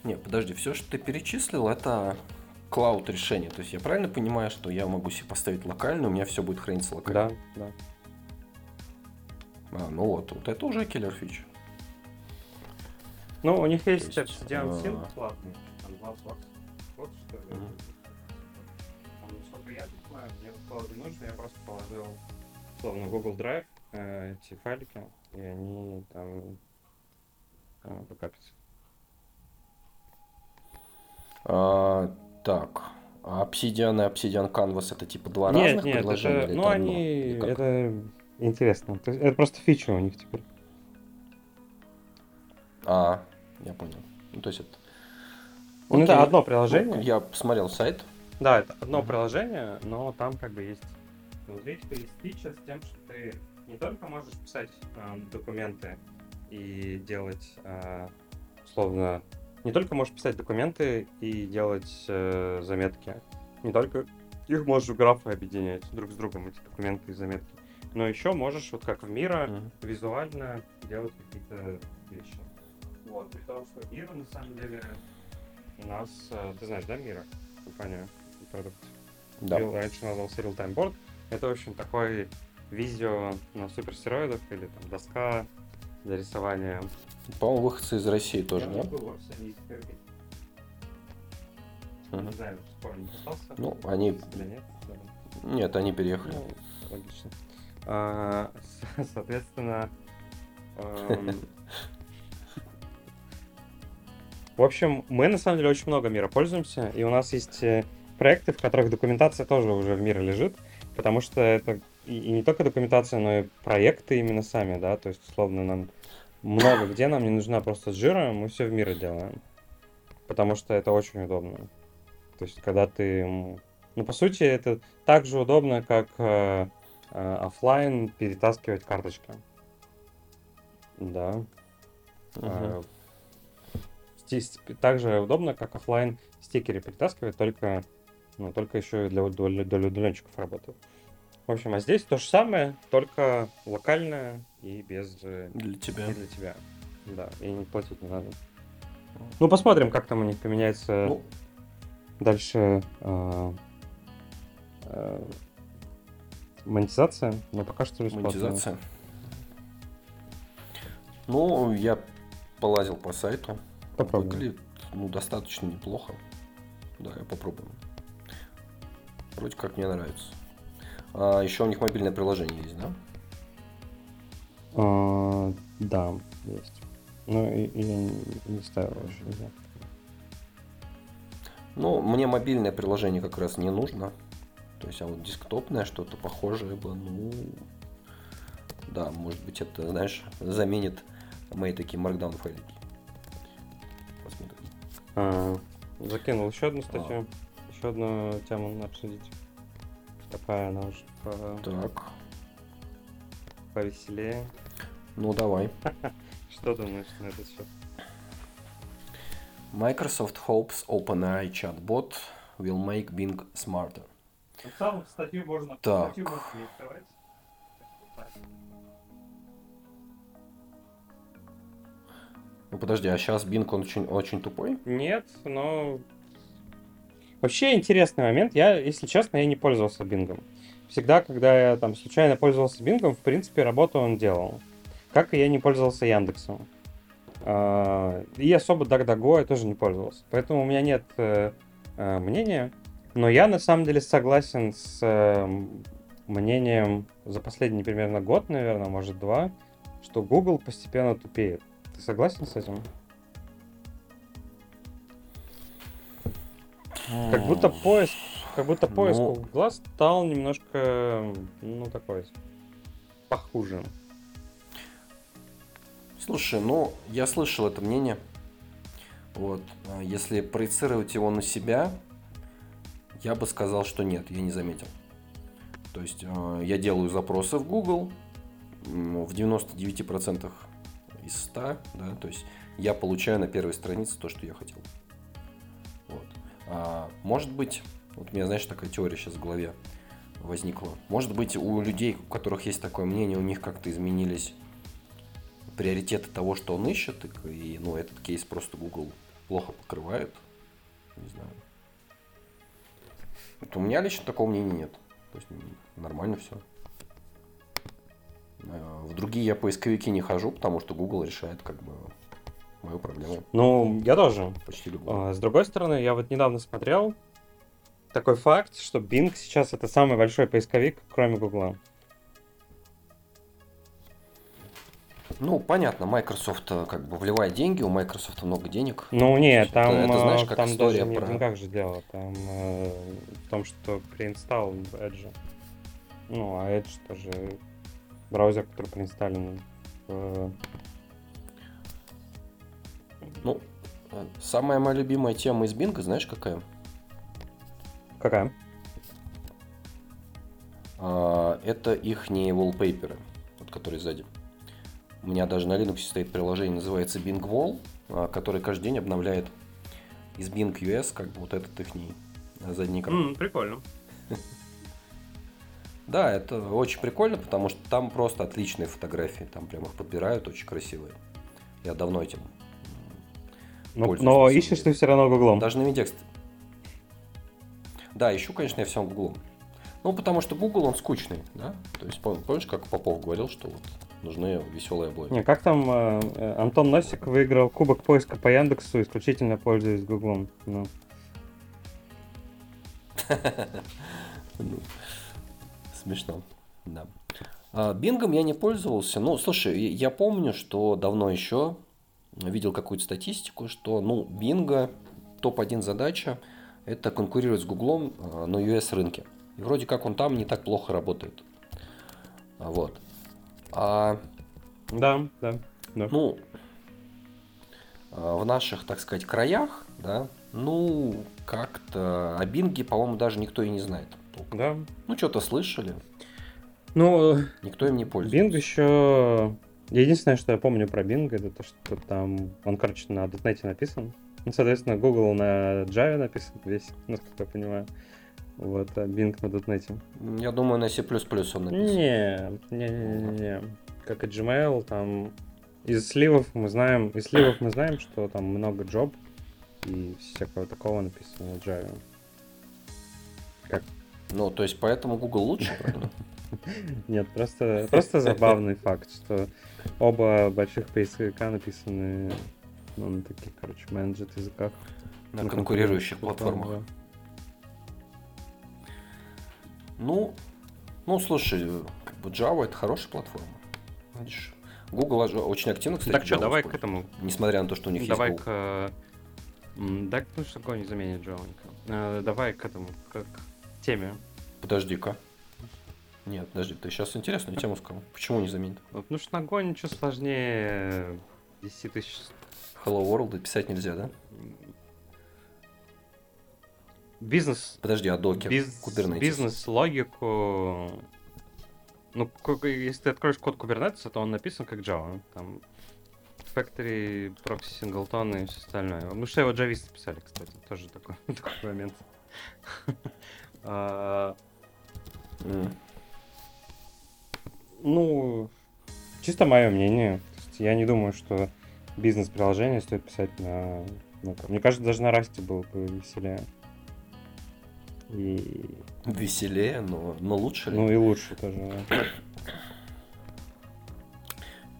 Не, подожди, все, что ты перечислил, это клауд решение. То есть я правильно понимаю, что я могу себе поставить локально, у меня все будет храниться локально? да, да. А, ну вот, вот это уже киллер фич. Ну, у них есть есть, Obsidian а, Sync платный, там 20 баксов. Вот что ли. Мгм. Он насколько я понимаю, мне было не нужно, я просто положил условно в Google Drive э, эти файлики, и они там э, бэкапятся. А, так, а Obsidian и Obsidian Canvas это типа два нет, разных нет, приложения? это, ну они, как? это интересно. То есть это просто фича у них теперь. А, я понял. Ну, то есть это... Ну, это Окей. одно Ну, приложение. я посмотрел сайт. Да, это одно Мгм. приложение, но там как бы есть внутри типа есть фича с тем, что ты не только можешь писать эм, документы и делать э, условно не только можешь писать документы и делать э, заметки, не только их можешь в графы объединять друг с другом, эти документы и заметки, но еще можешь, вот как в Мира, Мгм. визуально делать какие-то вещи. Вот, при том, что Мира, на самом деле, у нас, э, ты знаешь, да, Мира? Компания, продукт. Да. Real- раньше назывался Real Time Board. Это, в общем, такой видео на суперстероидах или там доска для рисования. По-моему, выходцы из России тоже, Я да? был в офисе, они теперь- Мгм. Не знаю, скоро не остался. Ну, они... Или нет? Да. Нет, они переехали. Ну, логично. А, соответственно, эм, в общем, мы на самом деле очень много мира пользуемся, и у нас есть э, проекты, в которых документация тоже уже в мире лежит, потому что это и, и не только документация, но и проекты именно сами, да, то есть, условно, нам много где нам не нужна просто джира, мы все в мире делаем, потому что это очень удобно. То есть, когда ты, ну, по сути, это так же удобно, как э, э, оффлайн перетаскивать карточки. Да. Мгм. Так же удобно, как оффлайн стикеры перетаскивать, только, ну, только еще и для, удал- для удаленщиков работают. В общем, а здесь то же самое, только локальное и без э, Для тебя. и для тебя. Да, и не платить не надо. Ну, посмотрим, как там у них поменяется Ну, дальше э, э, монетизация, но пока что бесплатно. монетизация. Ну, я полазил по сайту. Попробуем. Выглядит, ну, достаточно неплохо. Да, я попробую. Вроде как мне нравится. А, еще у них мобильное приложение есть, да? А, да, есть. Ну, и, не, ставил еще, знаю. Ну, мне мобильное приложение как раз не нужно. То есть, а вот десктопное что-то похожее бы, ну... Да, может быть, это, знаешь, заменит мои такие markdown файлики. А, закинул еще одну статью, еще одну тему надо обсудить. Такая она уже по- Так, повеселее. ну давай. Что думаешь на этот счет? Microsoft hopes OpenAI chatbot will make Bing smarter. Сам статью можно, Так. статью можно не открывать. Ну подожди, а сейчас Bing он очень, очень тупой? Нет, но... Вообще интересный момент. Я, если честно, я не пользовался бингом. Всегда, когда я там случайно пользовался бингом, в принципе, работу он делал. Как и я не пользовался Яндексом. А, И особо DuckDuckGo я тоже не пользовался. Поэтому у меня нет э, э, мнения. Но я на самом деле согласен с э, мнением за последний примерно год, наверное, может два, что Google постепенно тупеет. Ты согласен с этим? Как будто поиск, как будто поиск Ну. Гугла стал немножко, ну, такой, похуже. Слушай, ну, я слышал это мнение. Вот. а Если проецировать его на себя, я бы сказал, что нет, я не заметил. То есть э, я делаю запросы в Google в 99% из 100, да, то есть я получаю на первой странице то, что я хотел. Вот. А, может быть, вот у меня, знаешь, такая теория сейчас в голове возникла. Может быть, у людей, у которых есть такое мнение, у них как-то изменились приоритеты того, что он ищет, и, ну, этот кейс просто Google плохо покрывает. Не знаю. Вот у меня лично такого мнения нет. То есть нормально все. В другие я поисковики не хожу, потому что Google решает как бы мою проблему Ну, я тоже. почти любую. А, С другой стороны, я вот недавно смотрел такой факт, что Bing сейчас это самый большой поисковик, кроме Гугла. Ну, понятно, Microsoft э, как бы вливает деньги, у Microsoft много денег. Ну, нет, Это- там, это знаешь, э, как там история даже не про- в деньгах же дело, там э, в том, что преинсталл в Edge. Ну, а Edge тоже браузер, который преинсталлен в Ну, э, самая моя любимая тема из Bing, знаешь, какая? Какая? А, Это их не wallpaper, вот которые сзади. У меня даже на Linux стоит приложение, называется Bing Wall. а, который каждый день обновляет из Bing US как бы вот этот их задний экран. Mm, прикольно. Да, это очень прикольно, потому что там просто отличные фотографии. Там прям их подбирают, очень красивые. Я давно этим но, но ищешь ты все равно гуглом. Даже на Медекст. Да, ищу, конечно, я всем гуглом. Ну, потому что Google, он скучный, да? То есть, помнишь, как Попов говорил, что вот нужны веселые облоги. Не, как там э, э, Антон Носик выиграл кубок поиска по Яндексу, исключительно пользуясь Гуглом. Ну. Смешно, да. А, Бингом я не пользовался. Ну, слушай, я помню, что давно еще видел какую-то статистику, что, ну, Бинго топ-1 задача – это конкурировать с Гуглом а, на US рынке. И вроде как он там не так плохо работает. Вот. А, да, да, да. Ну, а, в наших, так сказать, краях, да, ну, как-то о Бинге, по-моему, даже никто и не знает. Да. Ну, что-то слышали. Ну, никто им не пользуется. Бинг еще... Единственное, что я помню про Bing, это то, что там он, короче, на .NET написан. Ну, соответственно, Google на Java написан весь, насколько я понимаю. Вот, а Bing на .NET. Я думаю, на C++ он написан. Не, не, не, не, не. Как и Gmail, там из сливов мы знаем, из сливов мы знаем, что там много джоб и всякого такого написано на Java. Как? Ну, то есть поэтому Google лучше, правда? Нет, просто, просто забавный факт, что оба больших поисковика написаны ну, на таких, короче, менеджет языках. На, на конкурирующих платформах. Да. Ну, ну, слушай, как бы Java это хорошая платформа. Видишь, Google очень активно, кстати, Так что, давай к этому. Несмотря на то, что у них давай есть Давай к... Да, ну что такое не заменит Java. Э, давай к этому, к теме. Подожди-ка. Нет, подожди, ты сейчас интересную тему сказал. Почему не заменит? Ну что на Go ничего сложнее 10 тысяч. Hello World писать нельзя, да? Бизнес... Подожди, а доки? Биз... Бизнес-логику... Ну, если ты откроешь код Kubernetes, то он написан как Java. Там Factory, Proxy, Singleton и все остальное. Ну, что его джависты писали, кстати. Тоже такой, такой момент. А, ну, чисто мое мнение. Я не думаю, что бизнес-приложение стоит писать на... Ну, мне кажется, даже на расте было бы веселее. И... Веселее, но, но лучше ли? Ну и лучше тоже.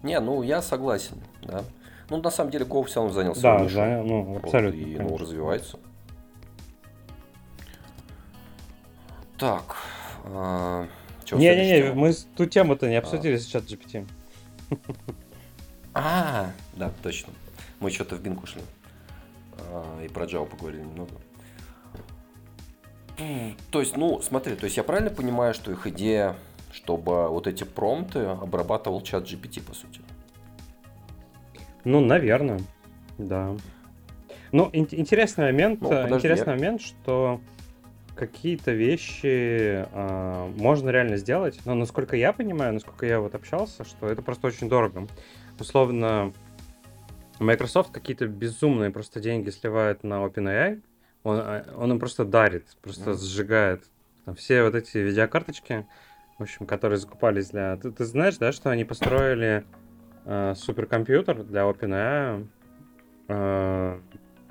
Не, ну я согласен, да. Ну, на самом деле, Go все равно занял свою Да, занял, ну, абсолютно. Вот, и ну, развивается. Так. А, Не-не-не, мы ту тему-то не обсудили а. с чат GPT. А, да, точно. Мы что-то в Bing ушли. А, и про Java поговорили немного. То есть, ну, смотри, то есть я правильно понимаю, что их идея, чтобы вот эти промпты обрабатывал чат GPT, по сути? Ну, наверное, да. Ну, ин- интересный момент, ну, подожди, интересный я... момент, что какие-то вещи э, можно реально сделать, но насколько я понимаю, насколько я вот общался, что это просто очень дорого. Условно, Microsoft какие-то безумные просто деньги сливает на OpenAI, он, а, он им просто дарит, просто mm. сжигает. Там все вот эти видеокарточки, в общем, которые закупались для... Ты, ты знаешь, да, что они построили э, суперкомпьютер для OpenAI, э,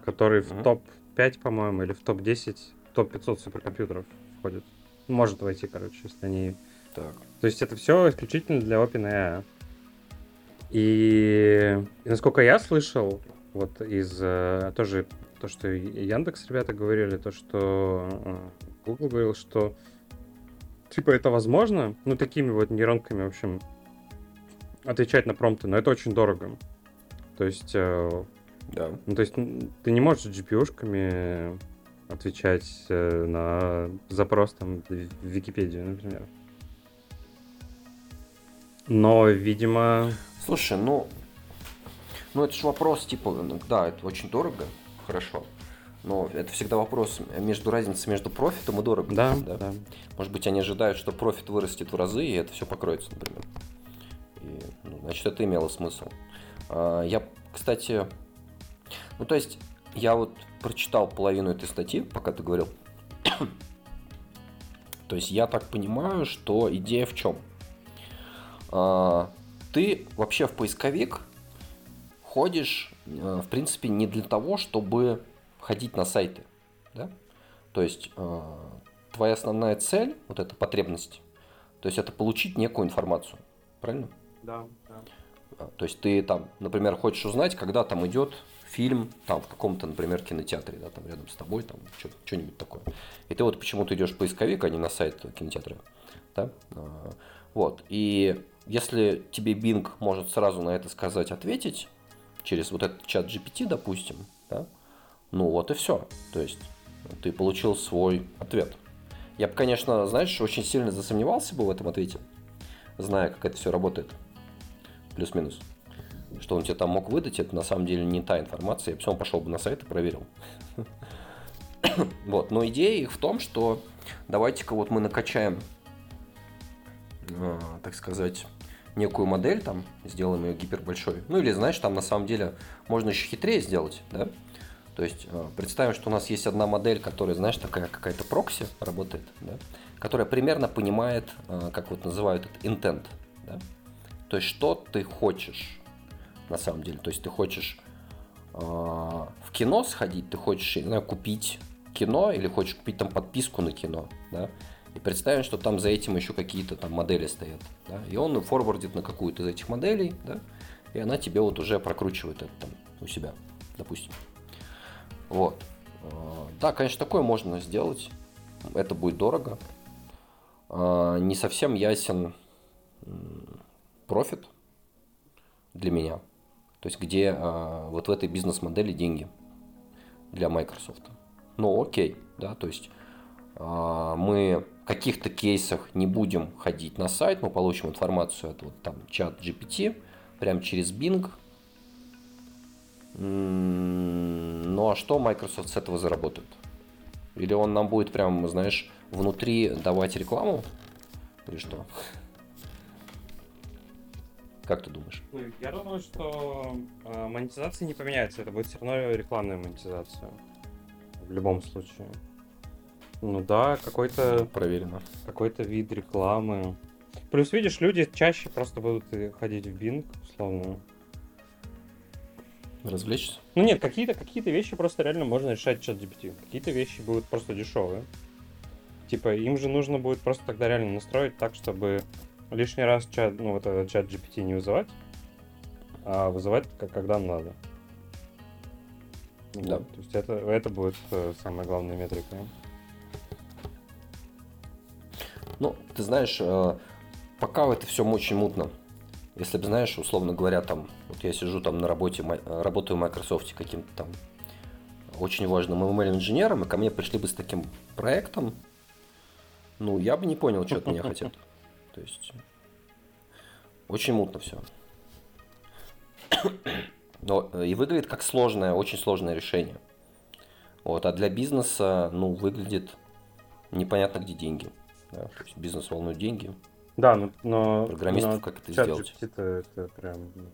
который mm. в топ-5, по-моему, или в топ-10, топ-500 суперкомпьютеров входит. Может войти, короче, если они... Так. То есть это все исключительно для OpenAI. И, и насколько я слышал, вот из э, тоже то, что Яндекс ребята говорили, то, что э, Google говорил, что типа это возможно, ну такими вот нейронками, в общем, отвечать на промпты, но это очень дорого. То есть, э, да. ну, то есть ты не можешь GPU-шками отвечать э, на запрос там в Википедию, например. Но, видимо... Слушай, ну, ну это же вопрос, типа, ну, да, это очень дорого, хорошо. Но это всегда вопрос между разницей между профитом и дорого. Да, да, да. Может быть, они ожидают, что профит вырастет в разы, и это все покроется, например. И, ну, значит, это имело смысл. А, я, кстати, Ну, то есть, я вот прочитал половину этой статьи, пока ты говорил. то есть, я так понимаю, что идея в чем? А, ты вообще в поисковик ходишь, э, в принципе, не для того, чтобы ходить на сайты. Да? То есть, э, твоя основная цель, вот эта потребность, то есть это получить некую информацию. Правильно? Да, да. А, то есть ты там, например, хочешь узнать, когда там идет фильм, там в каком-то, например, кинотеатре, да, там рядом с тобой, там что-нибудь такое. И ты вот почему-то идешь в поисковик, а не на сайт кинотеатра. Да? А, вот. И если тебе Bing может сразу на это сказать, ответить, через вот этот чат GPT, допустим, да, ну вот и все. То есть ты получил свой ответ. Я бы, конечно, знаешь, очень сильно засомневался бы в этом ответе, зная, как это все работает. Плюс-минус. Что он тебе там мог выдать, это на самом деле не та информация. Я бы все пошел бы на сайт и проверил. Вот, но идея их в том, что давайте-ка вот мы накачаем, э, так сказать, некую модель там, сделаем ее гипербольшой. Ну или, знаешь, там на самом деле можно еще хитрее сделать, да? То есть э, представим, что у нас есть одна модель, которая, знаешь, такая какая-то прокси работает, да? которая примерно понимает, э, как вот называют это, intent. Да? То есть что ты хочешь на самом деле. То есть ты хочешь э, в кино сходить, ты хочешь, не знаю, купить кино или хочешь купить там подписку на кино, да? И представим, что там за этим еще какие-то там модели стоят. Да? И он форвардит на какую-то из этих моделей, да? и она тебе вот уже прокручивает это там у себя, допустим. Вот. А, да, конечно, такое можно сделать. Это будет дорого. А, не совсем ясен профит для меня. То есть, где а, вот в этой бизнес-модели деньги для Microsoft. Ну, окей, да, то есть мы в каких-то кейсах не будем ходить на сайт, мы получим информацию от вот там чат GPT, прямо через Bing, ну а что Microsoft с этого заработает? Или он нам будет прям, знаешь, внутри давать рекламу? Или что? Как ты думаешь? Ну, я думаю, что э, монетизация не поменяется. Это будет все равно рекламная монетизация. В любом случае. Ну да, какой-то... Проверено. Какой-то вид рекламы. Плюс, видишь, люди чаще просто будут ходить в Bing, условно. Развлечься? Ну нет, какие-то какие вещи просто реально можно решать чат GPT. Какие-то вещи будут просто дешевые. Типа, им же нужно будет просто тогда реально настроить так, чтобы лишний раз чат, ну, этот чат GPT не вызывать, а вызывать, как, когда надо. Да. Вот, то есть это, это будет э, самая главная метрика. Ну, ты знаешь, э, пока это все очень мутно. Если бы, знаешь, условно говоря, там, вот я сижу там на работе, работаю в Microsoft каким-то там очень важным ML-инженером, и ко мне пришли бы с таким проектом, ну, я бы не понял, что от меня хотят. То есть, очень мутно все. Но, э, и выглядит как сложное, очень сложное решение. Вот, а для бизнеса, ну, выглядит непонятно, где деньги. Да? То есть бизнес волнует деньги. Да, но... но Программистов но как это сделать? Это, это прям... Ну.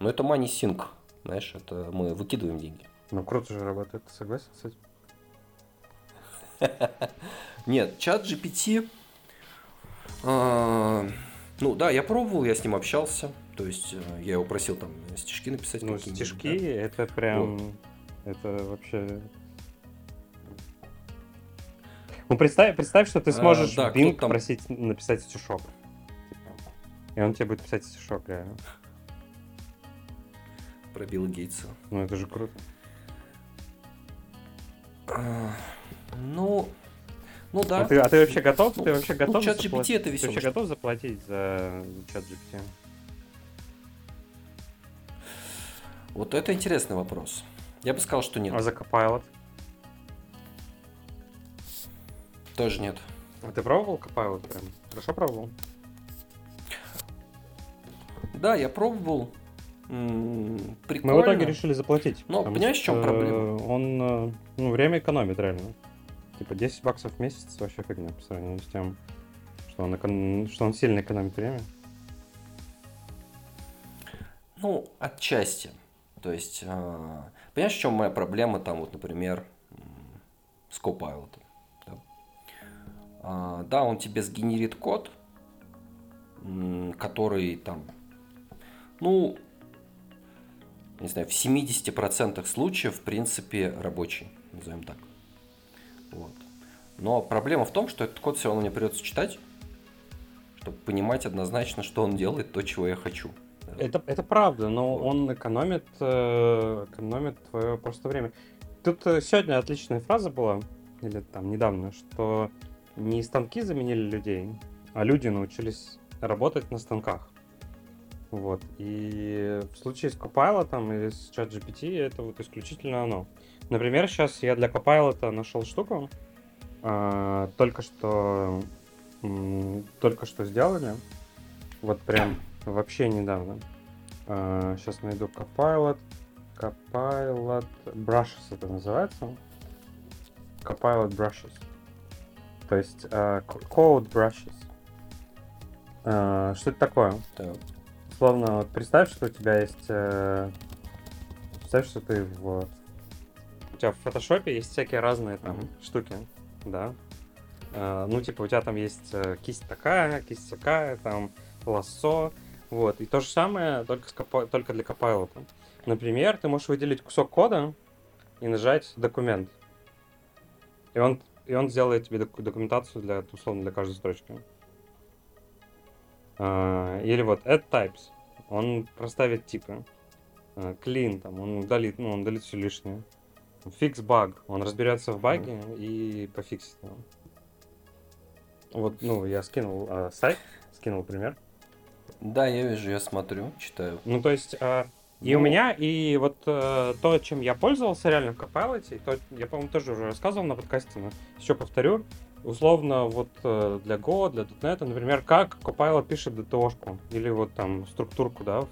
ну, это money sink, знаешь, это мы выкидываем деньги. Ну, круто же работает, согласен с этим? Нет, чат GPT... А, ну да, я пробовал, я с ним общался. То есть э, я его просил там стишки написать. Ну, стишки да? это прям... Вот. Это вообще ну, представь, представь, что ты сможешь а, да, Bing там... просить написать стишок. И он тебе будет писать стишок, реально. Про Билла Гейтса. Ну, это же круто. Ну да. А ты, а ты вообще готов? Ну, ты вообще ну, готов? Ну, чат GPT это весело. Ты вообще готов заплатить за чат GPT? Вот это интересный вопрос. Я бы сказал, что нет. А за Copilot? Тоже нет. А ты пробовал Copilot прям? Хорошо пробовал? Да, я пробовал. Прикольно. Мы в итоге решили заплатить. Но понимаешь, в чем проблема? Он э, ну, время экономит реально. Типа 10 баксов в месяц вообще фигня по сравнению с тем, что он, экон... что он сильно экономит время. Ну, отчасти. То есть, э, понимаешь, в чем моя проблема там, вот, например, с Copilot? Да? А, да, он тебе сгенерит код, который там, ну, не знаю, в 70% случаев, в принципе, рабочий, назовем так. Вот. Но проблема в том, что этот код все равно мне придется читать, чтобы понимать однозначно, что он делает то, чего я хочу. Это, это правда, но он экономит, э, экономит твое просто время. Тут э, сегодня отличная фраза была, или там недавно, что не станки заменили людей, а люди научились работать на станках. Вот. И в случае с Copilot или с ChatGPT это вот исключительно оно. Например, сейчас я для Copilot нашел штуку, э, только что только что сделали. Вот прям вообще недавно. Сейчас найду Copilot. Copilot Brushes это называется. Copilot Brushes. То есть uh, Code Brushes. Что это такое? Так. Словно вот представь, что у тебя есть... Uh, представь, что ты в... У тебя в фотошопе есть всякие разные там uh-huh. штуки, да? Uh, ну, типа, у тебя там есть uh, кисть такая, кисть такая, там лассо, вот. И то же самое, только, с Copilot, только для Copilot. Например, ты можешь выделить кусок кода и нажать документ. И он, и он сделает тебе документацию для, условно, для каждой строчки. Uh, или вот add types. Он проставит типы. Uh, clean, там, он удалит, ну, он удалит все лишнее. Fix bug. Он разберется в баге mm. и пофиксит его. Вот, ну, я скинул uh, сайт, скинул пример. Да, я вижу, я смотрю, читаю. Ну, то есть, э, и ну... у меня, и вот э, то, чем я пользовался реально в Copilot, и то, я, по-моему, тоже уже рассказывал на подкасте, но еще повторю, условно, вот э, для Go, для .NET, например, как Copilot пишет DTO-шку, или вот там структурку, да,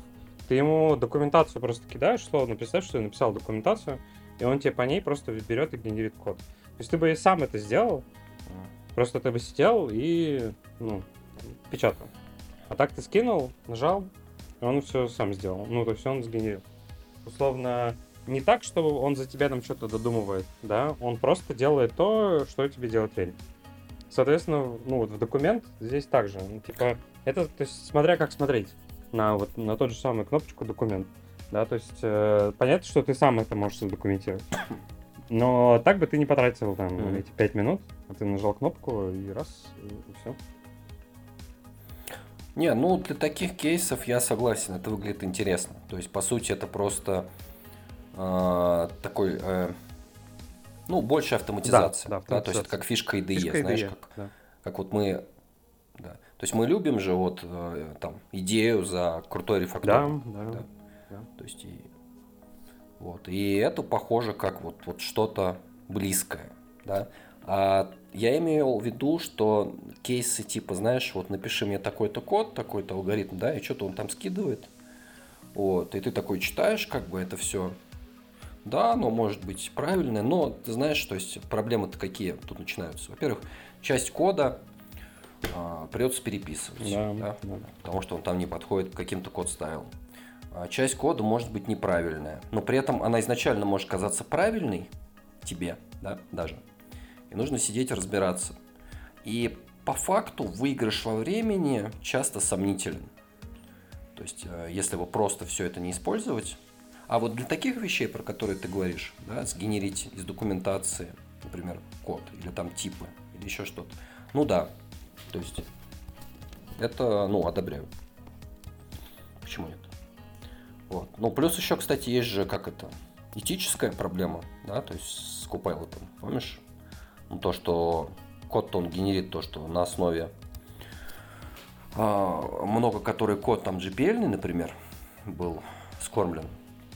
ты ему документацию просто кидаешь, условно, представь, что я написал документацию, и он тебе по ней просто берет и генерит код. То есть ты бы и сам это сделал, просто ты бы сидел и, ну, печатал. А так ты скинул, нажал, и он все сам сделал. Ну, то есть он сгенерил. Условно, не так, что он за тебя там что-то додумывает, да, он просто делает то, что тебе делать лень. Соответственно, ну вот в документ здесь также, ну, типа, это, то есть, смотря как смотреть на вот на тот же самый кнопочку документ, да, то есть, э, понятно, что ты сам это можешь задокументировать, но так бы ты не потратил там mm-hmm. эти пять минут, а ты нажал кнопку и раз, и, и все. Не, ну для таких кейсов я согласен, это выглядит интересно. То есть, по сути, это просто э, такой, э, ну, больше автоматизация. Да, да, да, то есть, это как фишка IDE, фишка знаешь, IDE, как, да. как вот мы... Да. То есть мы любим же вот э, там идею за крутой рефактор. Да, да, да. Да. То есть и вот и это похоже как вот вот что-то близкое, да. А я имел в виду, что кейсы типа, знаешь, вот напиши мне такой-то код, такой-то алгоритм, да, и что-то он там скидывает. Вот, и ты такой читаешь, как бы это все. Да, оно может быть правильное, но ты знаешь, то есть проблемы-то какие тут начинаются. Во-первых, часть кода а, придется переписывать, да, да? Да. потому что он там не подходит к каким-то код стайл. А часть кода может быть неправильная, но при этом она изначально может казаться правильной тебе, да, даже и нужно сидеть разбираться. И по факту выигрыш во времени часто сомнителен. То есть, э, если вы просто все это не использовать, а вот для таких вещей, про которые ты говоришь, да, сгенерить из документации, например, код, или там типы, или еще что-то, ну да, то есть это, ну, одобряю. Почему нет? Вот. Ну, плюс еще, кстати, есть же, как это, этическая проблема, да, то есть с Copilot, помнишь? Ну, то, что код он генерит то, что на основе э, много который код там GPL, например, был скормлен.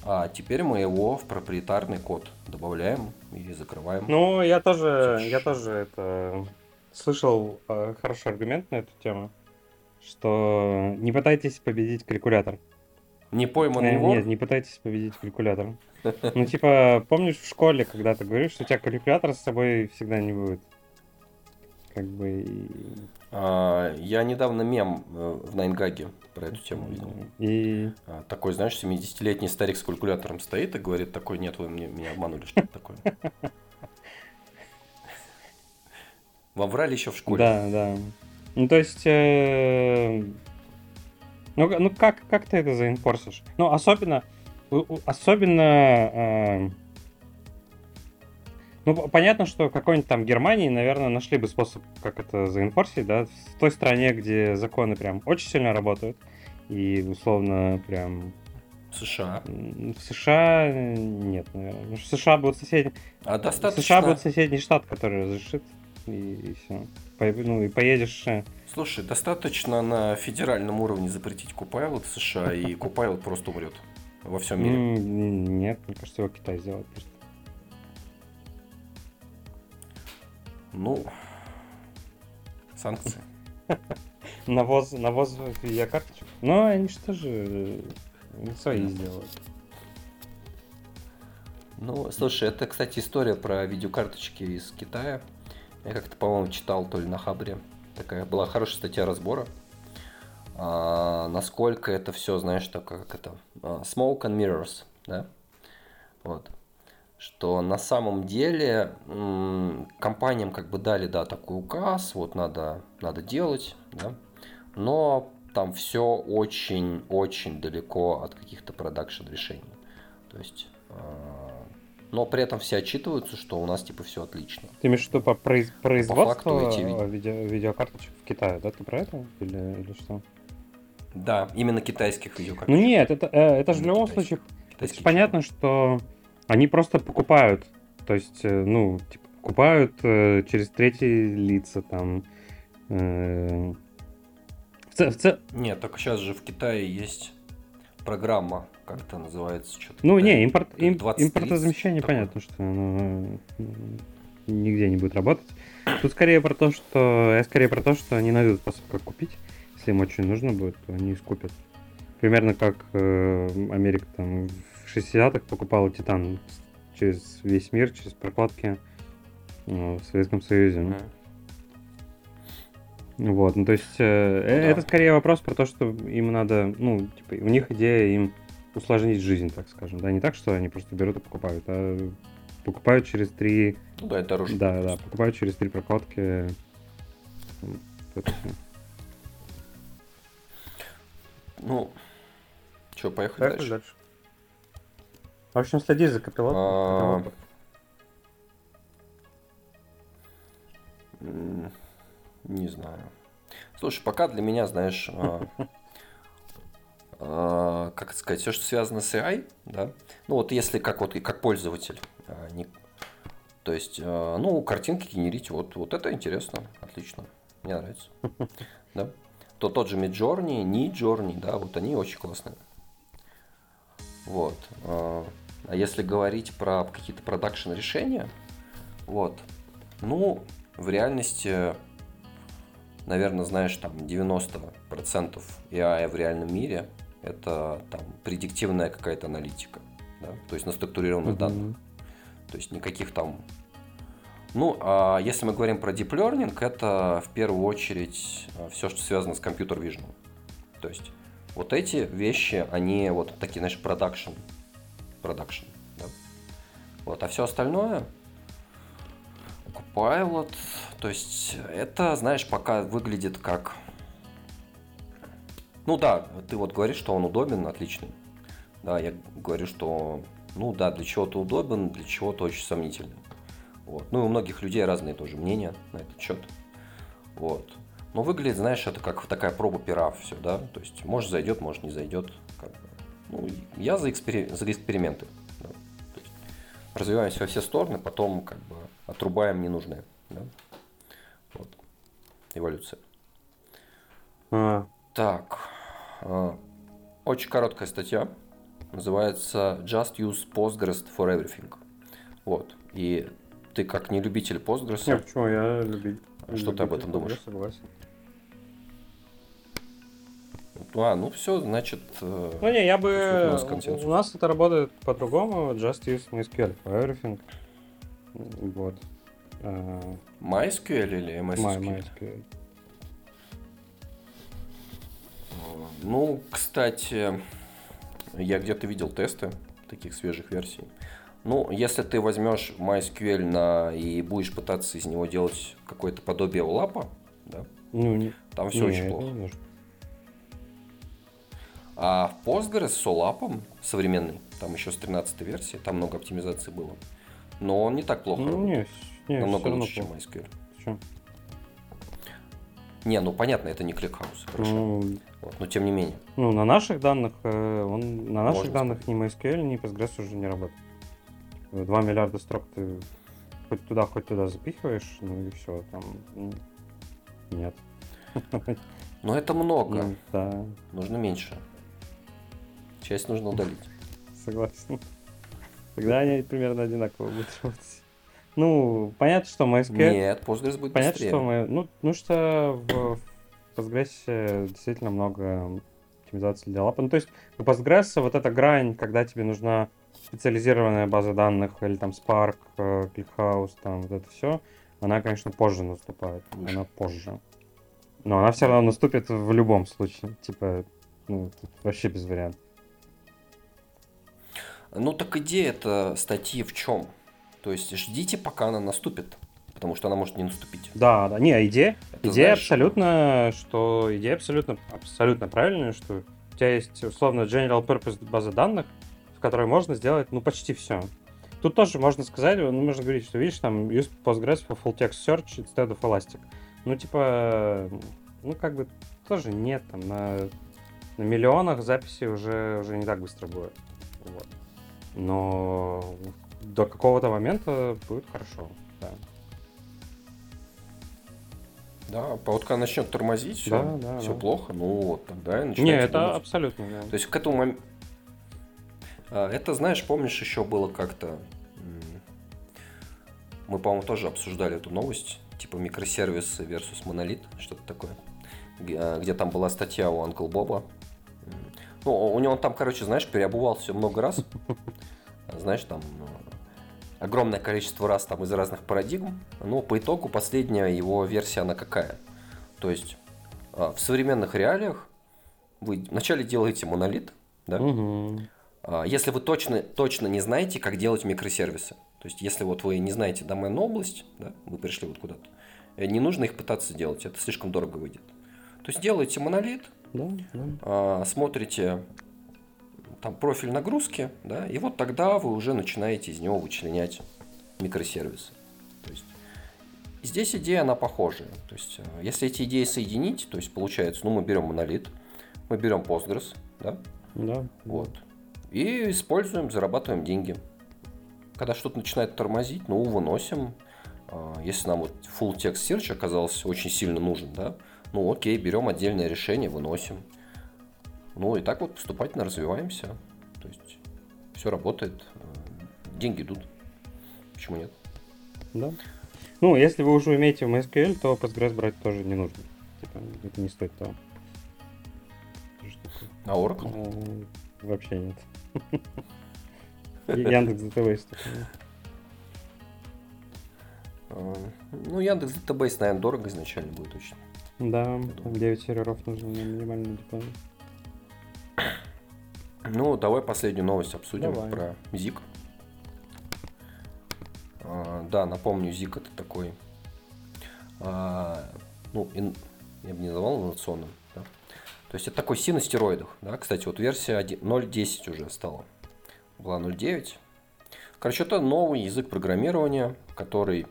А теперь мы его в проприетарный код добавляем и закрываем. Ну, я тоже, я тоже это слышал э, хороший аргумент на эту тему, что не пытайтесь победить калькулятор. Не пойманный вор? Нет, не пытайтесь победить калькулятор. Ну, типа, помнишь в школе, когда ты говоришь, что у тебя калькулятор с собой всегда не будет? как бы... А, я недавно мем э, в Найнгаге про эту тему видел. И... А, Такой, знаешь, 70-летний старик с калькулятором стоит и говорит такой, нет, вы мне, меня обманули, что это такое. Вам врали еще в школе. Да, да. Ну, то есть... э, Ну, ну как, как ты это заинфорсишь? Ну, особенно... Особенно... э, Ну, понятно, что в какой-нибудь там Германии, наверное, нашли бы способ, как это заинфорсить, да, в той стране, где законы прям очень сильно работают, и условно прям США. в США э, нет, наверное. Потому что США будет соседний, А достаточно... США будет соседний штат, который разрешит, и, все. ну, и поедешь... Слушай, достаточно на федеральном уровне запретить Купайлот в США, и Купайлот просто умрет во всем мире. Нет, мне кажется, его Китай сделает просто. Ну, санкции. Навоз, навоз видеокарточек. Ну, они что же э, не свои сделают. Ну, слушай, это, кстати, история про видеокарточки из Китая. Я как-то, по-моему, читал то ли на Хабре. Такая была хорошая статья разбора. А, насколько это все, знаешь, так как это а, smoke and mirrors, да? Вот. Что на самом деле м, компаниям как бы дали, да, такой указ, вот надо, надо делать, да, но там все очень-очень далеко от каких-то продакшн решений. То есть, а, но при этом все отчитываются, что у нас типа все отлично. Ты имеешь в виду по произ- производству эти ви- э, видео- видеокарточек в Китае, да? Ты про это? Или, или что? Да, именно китайских видеокарточек. Ну нет, это, э, это же в любом случае понятно, что они просто покупают. То есть, э, ну, типа, покупают э, через третьи лица там. э, в ц- в ц- Нет, только сейчас же в Китае есть программа, как это называется, что-то. Ну, такая. не, импорт, им- 20-30 импортозамещение, такое. понятно, что оно э, нигде не будет работать. Тут скорее про то, что... Я скорее про то, что они найдут способ, как купить. Если им очень нужно будет, то они скупят. Примерно как э, Америка там в 60-х покупала Титан через весь мир, через прокладки э, в Советском Союзе. Мгм. Вот, ну то есть э, э, да. это скорее вопрос про то, что им надо, ну, типа, у них идея им усложнить жизнь, так скажем, да, не так, что они просто берут и покупают, а покупают через три, Ну да, это дороже. да, да, покупают через три прокладки. Это. Ну, что, поехали дальше? В общем, следи за капилотом. А, Не знаю. Слушай, пока для меня, знаешь, а, а, как это сказать, все, что связано с AI, да, ну вот если как вот и как пользователь, а, не- то есть, а, ну, картинки генерить, вот, вот это интересно, отлично, мне нравится, да. То тот же Midjourney, Midjourney, да, вот они очень классные. Вот. А а если говорить про какие-то продакшн решения, вот, ну, в реальности, наверное, знаешь, там 90% AI в реальном мире это там предиктивная какая-то аналитика, да, то есть на структурированных данных. Мгм. То есть никаких там... Ну, а если мы говорим про Deep Learning, это в первую очередь все, что связано с компьютер vision. То есть вот эти вещи, они вот такие, знаешь, продакшн. Продакшн, да. Вот, а все остальное, Copilot, то есть это, знаешь, пока выглядит как... Ну да, ты вот говоришь, что он удобен, отличный. Да, я говорю, что, ну да, для чего-то удобен, для чего-то очень сомнительный. Вот. Ну и у многих людей разные тоже мнения на этот счет. Вот. Но выглядит, знаешь, это как такая проба пера все, да. То есть, может зайдет, может не зайдет. Как бы. Ну, я за, экспери- за эксперименты. да. То есть, развиваемся во все стороны, потом как бы отрубаем ненужное. Да? Вот. Эволюция. А, Так, а, очень короткая статья. Называется Just use Postgres for everything. Вот. И ты как не любитель Postgres, не, почему я люби- А что ты об любитель этом думаешь? Postgres, Согласен. а, ну все, значит, э, Ну не, я бы... У нас консенсус. У нас это работает по-другому. Just use MySQL for everything. Вот. э, MySQL или MS My- SQL? MySQL. Ну, кстати, я где-то видел тесты таких свежих версий. Ну, если ты возьмешь MySQL на, и будешь пытаться из него делать какое-то подобие OLAP а, да, Ну, не, там все не, очень плохо. не. А в Postgres с OLAP современный, там еще с 13 версии, там много оптимизации было. Но он не так плохо Ну, работает. не, не, Намного лучше, чем плохо. MySQL. Чё? Не, ну понятно, это не ClickHouse, хорошо. Ну, Вот, но тем не менее. ну, на наших данных, э, он, на наших Можно данных ни MySQL, ни Postgres уже не работает. 2 миллиарда строк ты хоть туда, хоть туда запихиваешь, ну и все, там ну, нет. Но это много, Ну, да, нужно меньше. Часть нужно удалить. согласен. Тогда они примерно одинаково будут работать. Ну, понятно, что MySQL... Нет, Postgres будет Понятно, быстрее. что мы... Ну, ну что в в Postgres действительно много оптимизации для лапа. Ну, то есть у Postgres вот эта грань, когда тебе нужна специализированная база данных, или там Spark, э, ClickHouse, там вот это все, она, конечно, позже наступает. Она позже. Но она все равно наступит в любом случае. Типа, ну, тут вообще без вариантов. Ну так идея это статьи в чем? То есть ждите, пока она наступит. Потому что она может не наступить. Да, да. Не, идея, Это идея знаешь, абсолютно, что идея абсолютно, абсолютно правильная, что у тебя есть условно general purpose база данных, в которой можно сделать, ну, почти все. Тут тоже можно сказать, ну, можно говорить, что, видишь, там, use Postgres for full text search instead of Elastic. Ну, типа, ну, как бы, тоже нет, там, на, на миллионах записей уже, уже не так быстро будет. Вот. Но до какого-то момента будет хорошо, да. Да, а вот когда начнет тормозить, все, Да, да, все да. плохо, ну вот тогда и Не, начинайте это думать. абсолютно, да. То есть к этому моменту... Это, знаешь, помнишь, еще было как-то... Мы, по-моему, тоже обсуждали эту новость, типа микросервисы versus монолит, что-то такое. А, Где там была статья у Анкл Боба. Ну, у него он там, короче, знаешь, переобувался много раз. А, Знаешь, там огромное количество раз там из разных парадигм. Но по итогу последняя его версия, она какая? То есть а, в современных реалиях вы вначале делаете монолит, да? А, Если вы точно, точно не знаете, как делать микросервисы, то есть если вот вы не знаете доменную область, да, вы пришли вот куда-то, э, не нужно их пытаться делать, это слишком дорого выйдет. То есть делаете монолит, Да, да. а, смотрите там профиль нагрузки, да, и вот тогда вы уже начинаете из него вычленять микросервисы. То есть здесь идея, она похожая. То есть э, если эти идеи соединить, то есть получается, ну мы берем монолит, мы берем Postgres, да, Да. вот. И используем, зарабатываем деньги. Когда что-то начинает тормозить, ну, выносим. А, Если нам вот full text search оказался очень сильно нужен, да, ну, окей, берем отдельное решение, выносим. Ну, и так вот поступательно развиваемся. То есть все работает, э, деньги идут. Почему нет? Да. Ну, если вы уже умеете в MySQL, то Postgres брать тоже не нужно. Типа, это не стоит того. А Oracle? Ну, Вообще нет. Яндекс Database. А, Ну, Яндекс Database, наверное, дорого изначально будет очень. Да, там 9 серверов нужно на минимальном дипломе. Ну, давай последнюю новость обсудим Давай. про ZIG. А, да, напомню, ZIG это такой, а, ну, ин- я бы не называл инновационным, да. То есть это такой си на стероидах, да. Кстати, вот версия 1 0.10 уже стала, была 0.9. Короче, это новый язык программирования, который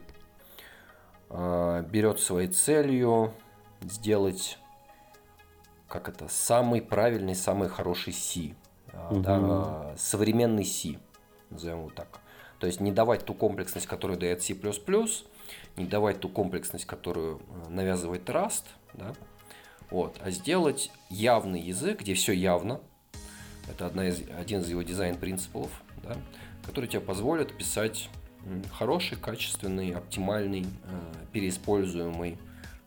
а, берет своей целью сделать как это, самый правильный, самый хороший C. а, Мгм. да, современный C, назовем его так. То есть не давать ту комплексность, которую дает C++, не давать ту комплексность, которую э, навязывает Rust, да, вот, а сделать явный язык, где все явно. Это одна из, один из его дизайн-принципов, да, который тебе позволит писать хороший, качественный, оптимальный, э, переиспользуемый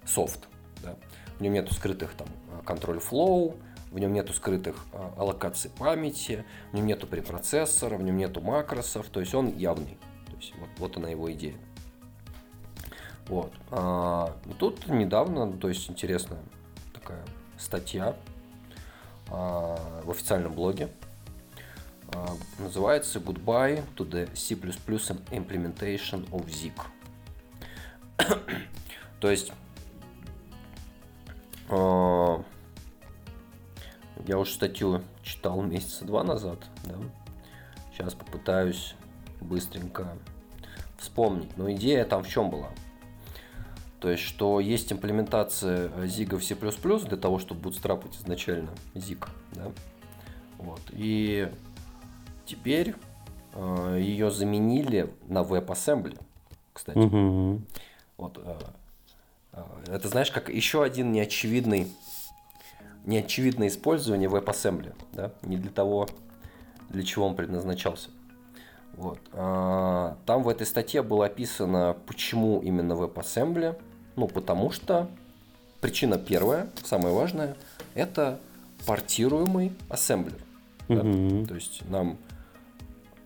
софт. Да. В нем нету скрытых там контроль flow, в нем нету скрытых э, аллокаций памяти, в нем нету препроцессора, в нем нету макросов, то есть он явный. То есть вот, вот она его идея. Вот. А, тут недавно, то есть интересная такая статья а, в официальном блоге. А, называется Goodbye to the C++ Implementation of Zig. то есть а, я уже статью читал месяца два назад, да. Сейчас попытаюсь быстренько вспомнить. Но идея там в чем была? То есть, что есть имплементация ZIG в C++ для того, чтобы бутстрапать изначально ZIG. Да? Вот. И теперь э, ее заменили на WebAssembly, кстати. Мгм. Вот, э, э, это знаешь, как еще один неочевидный, неочевидное использование WebAssembly, да, не для того, для чего он предназначался. Вот. А, Там в этой статье было описано, почему именно WebAssembly. Ну, потому что причина первая, самая важная, это портируемый ассемблер. да. Мгм. То есть нам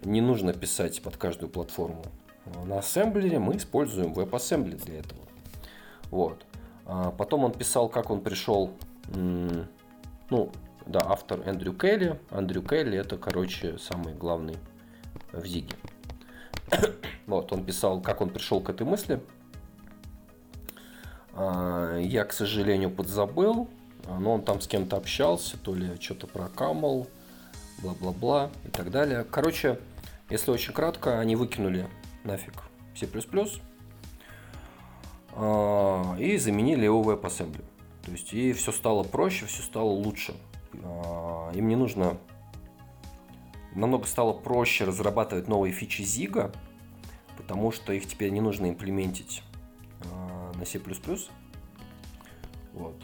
не нужно писать под каждую платформу. На ассемблере мы используем WebAssembly для этого. Вот. А Потом он писал, как он пришел, ну, да, автор Эндрю Келли. Эндрю Келли это, короче, самый главный в Зиге. Вот, он писал, как он пришел к этой мысли. А, Я, к сожалению, подзабыл, но он там с кем-то общался, то ли что-то про Camel, бла-бла-бла и так далее. Короче, если очень кратко, они выкинули нафиг C++, а, и заменили его WebAssembly. То есть и все стало проще, все стало лучше. А, Им не нужно намного стало проще разрабатывать новые фичи Zig, потому что их теперь не нужно имплементить а, на C++. Вот.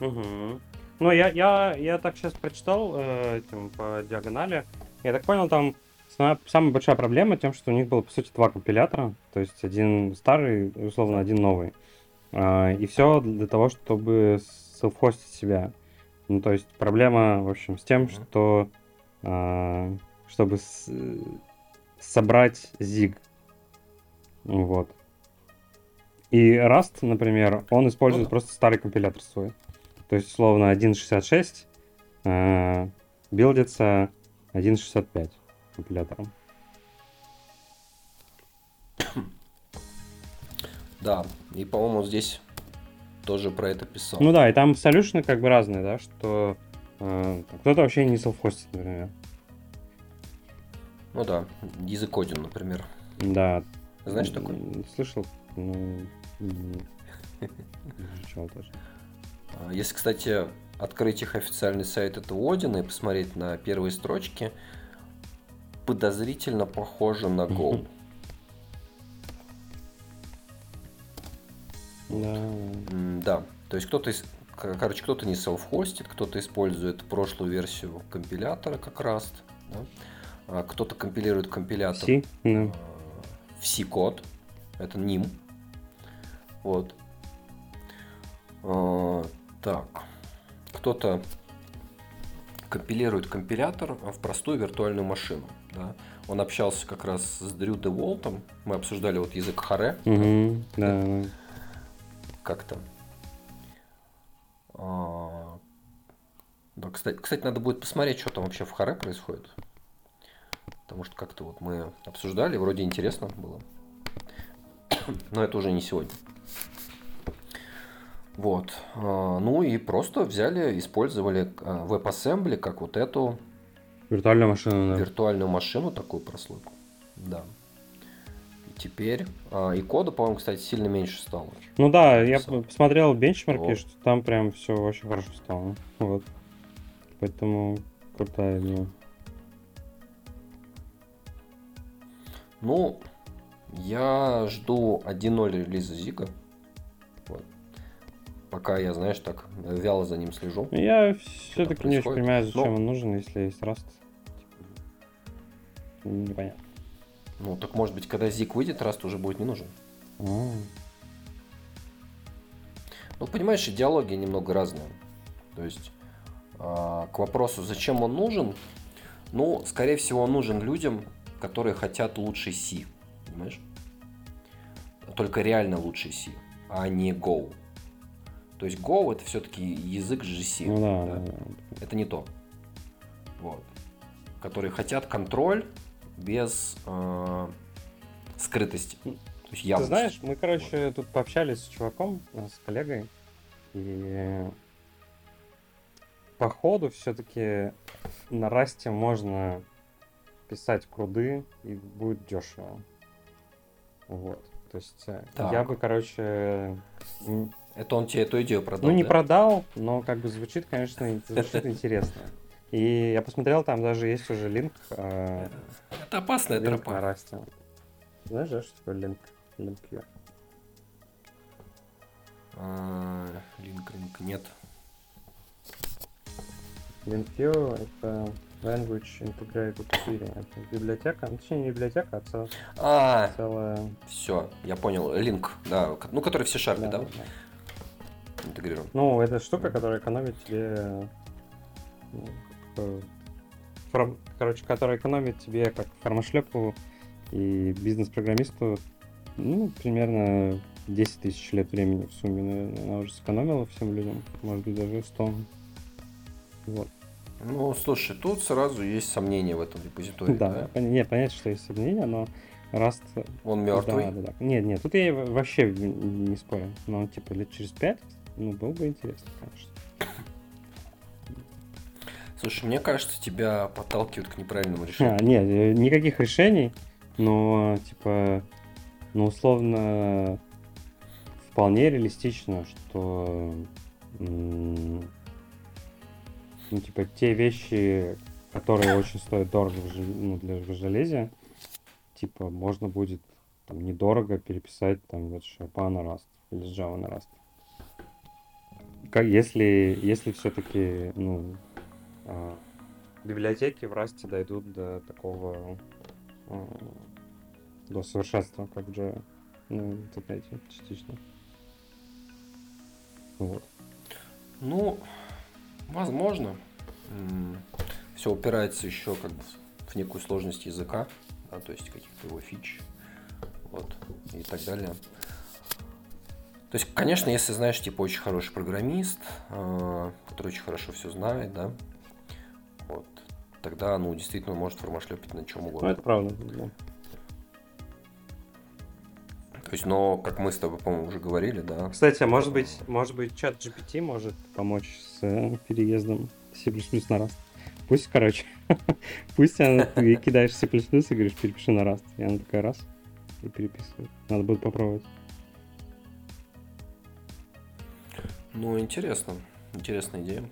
Мгм. Ну, я, я, я так сейчас прочитал э, этим по диагонали. Я так понял, там сама- самая большая проблема тем, что у них было, по сути, два компилятора. То есть один старый, условно, один новый. А, и все для того, чтобы селфхостить себя. Ну, то есть проблема, в общем, с тем, Мгм. что а, чтобы с- собрать zig. Вот. И Rust, например, он использует да. просто старый компилятор свой. То есть, условно, 1.66 э, билдится 1.65 компилятором. Да, и, по-моему, здесь тоже про это писал. Ну да, и там солюшны как бы разные, да, что э, кто-то вообще не селфхостит, например. Ну да, язык один, например. Да. Знаешь такой? Слышал, ну, изучал тоже. Если, кстати, открыть их официальный сайт этого Одина и посмотреть на первые строчки, подозрительно похоже на Go. Да. Да, то есть кто-то, из- короче, кто-то не селф-хостит, кто-то использует прошлую версию компилятора как Rust, да? А кто-то компилирует компилятор да. э, в C-код, это NIM. Вот. Э, Так, кто-то компилирует компилятор в простую виртуальную машину. Да? Он общался как раз с Дрю Де Волтом. Мы обсуждали вот язык Харе Мгм, да, да. Как-то. А, Да, кстати, кстати, надо будет посмотреть, что там вообще в Харе происходит. Потому что как-то вот мы обсуждали, вроде интересно было. Но это уже не сегодня. Вот. А, Ну и просто взяли, использовали а, WebAssembly как вот эту Виртуальная машина, да. виртуальную машину, такую прослойку. Да. Теперь... а, И кода, по-моему, кстати, сильно меньше стало. Ну да, я посмотрел бенчмарки, Вот. что там прям все очень хорошо стало. Вот. Поэтому крутая идея. Ну, я жду 1.0 релиза Зига. Вот. Пока я, знаешь, так вяло за ним слежу. Я все-таки не очень понимаю, зачем Ну. он нужен, если есть Rust. Непонятно. Ну, так может быть, когда Зиг выйдет, Раст уже будет не нужен. А, Ну, понимаешь, идеология немного разная. То есть, а, к вопросу, зачем он нужен, ну, скорее всего, он нужен людям, которые хотят лучший C. Понимаешь? только реально лучший C, а не Go. То есть Go это все-таки язык GC. Ну да, да. Это не то. Вот. Которые хотят контроль без э, скрытости. То есть Ты явности. знаешь, мы, короче, тут пообщались с чуваком, э, с коллегой, и по ходу все-таки на расте можно писать круды, и будет дешево. Вот. То есть э, Так. я бы, короче, Это он тебе эту идею продал, ну не да? продал, но как бы звучит, конечно, звучит интересно. И я посмотрел, там даже есть уже линк. э, Это опасная линк на тропа. расте. Знаешь, да, что такое линк? Линк here. А, Линк, линк, нет. LinkView — это Language Integrated. Это библиотека, ну, точнее не библиотека, а цел- А, целая... все, я понял. Линк, да, ну который в C-Sharp, да, да, да. интегрирован. Ну, это штука, которая экономит тебе... Короче, которая экономит тебе как формашлепу и бизнес-программисту ну, примерно 10 тысяч лет времени в сумме, наверное, она уже сэкономила всем людям, может быть, даже 100. Вот. Ну, слушай, тут сразу есть сомнения в этом репозитории. Да, да? не, понятно, что есть сомнения, но Раст Он мертвый. Да, да, да. Нет, нет, тут я вообще не спорю. Но типа лет через пять, ну, было бы интересно, конечно. Слушай, мне кажется, тебя подталкивают к неправильному А, решению. нет, э, никаких решений, но типа, ну, условно, вполне реалистично, что ну, типа, те вещи, которые очень стоят дорого в, ну, для, в железе, типа, можно будет там, недорого переписать там вот Sharp на Rust или Java на Rust. Как, если, если все-таки, ну, а, библиотеки в Rust дойдут до такого, а, до совершенства, как Java. Ну, в интернете частично. Вот. Ну, возможно. Все упирается еще как бы в некую сложность языка, да, то есть каких-то его фич, вот, и так далее. То есть, конечно, если знаешь, типа, очень хороший программист, э, который очень хорошо все знает, да, тогда, ну, действительно, может формашлепить на чем Ну, угодно. это правда. да. То есть, но, как мы с тобой, по-моему, уже говорили, да, Кстати, а может быть, может быть, чат GPT может помочь с э, переездом C++ на Rust. Пусть, короче, пусть она, ты кидаешь C++ и говоришь, перепиши на Rust. И она такая раз и переписывает. Надо будет попробовать. ну, интересно, интересная идея.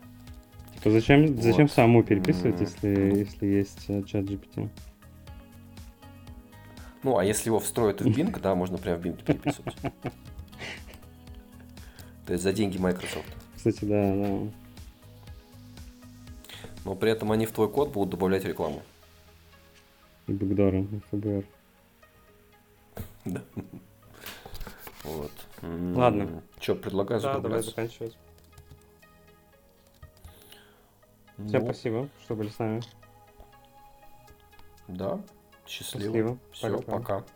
То зачем, зачем Вот. саму переписывать, М, если, если есть э, чат GPT? Ну, а если его встроят в Bing, да, можно прямо в Bing переписывать. То есть за деньги Microsoft. Кстати, да, да. Но при этом они в твой код будут добавлять рекламу. И бэкдоры, и ФБР. Да. Вот. Ладно. Что, предлагаю Да, давай заканчивать. Всем Ну, спасибо, что были с нами. Да. Счастливо. Счастливо. Все, Пока-пока. пока.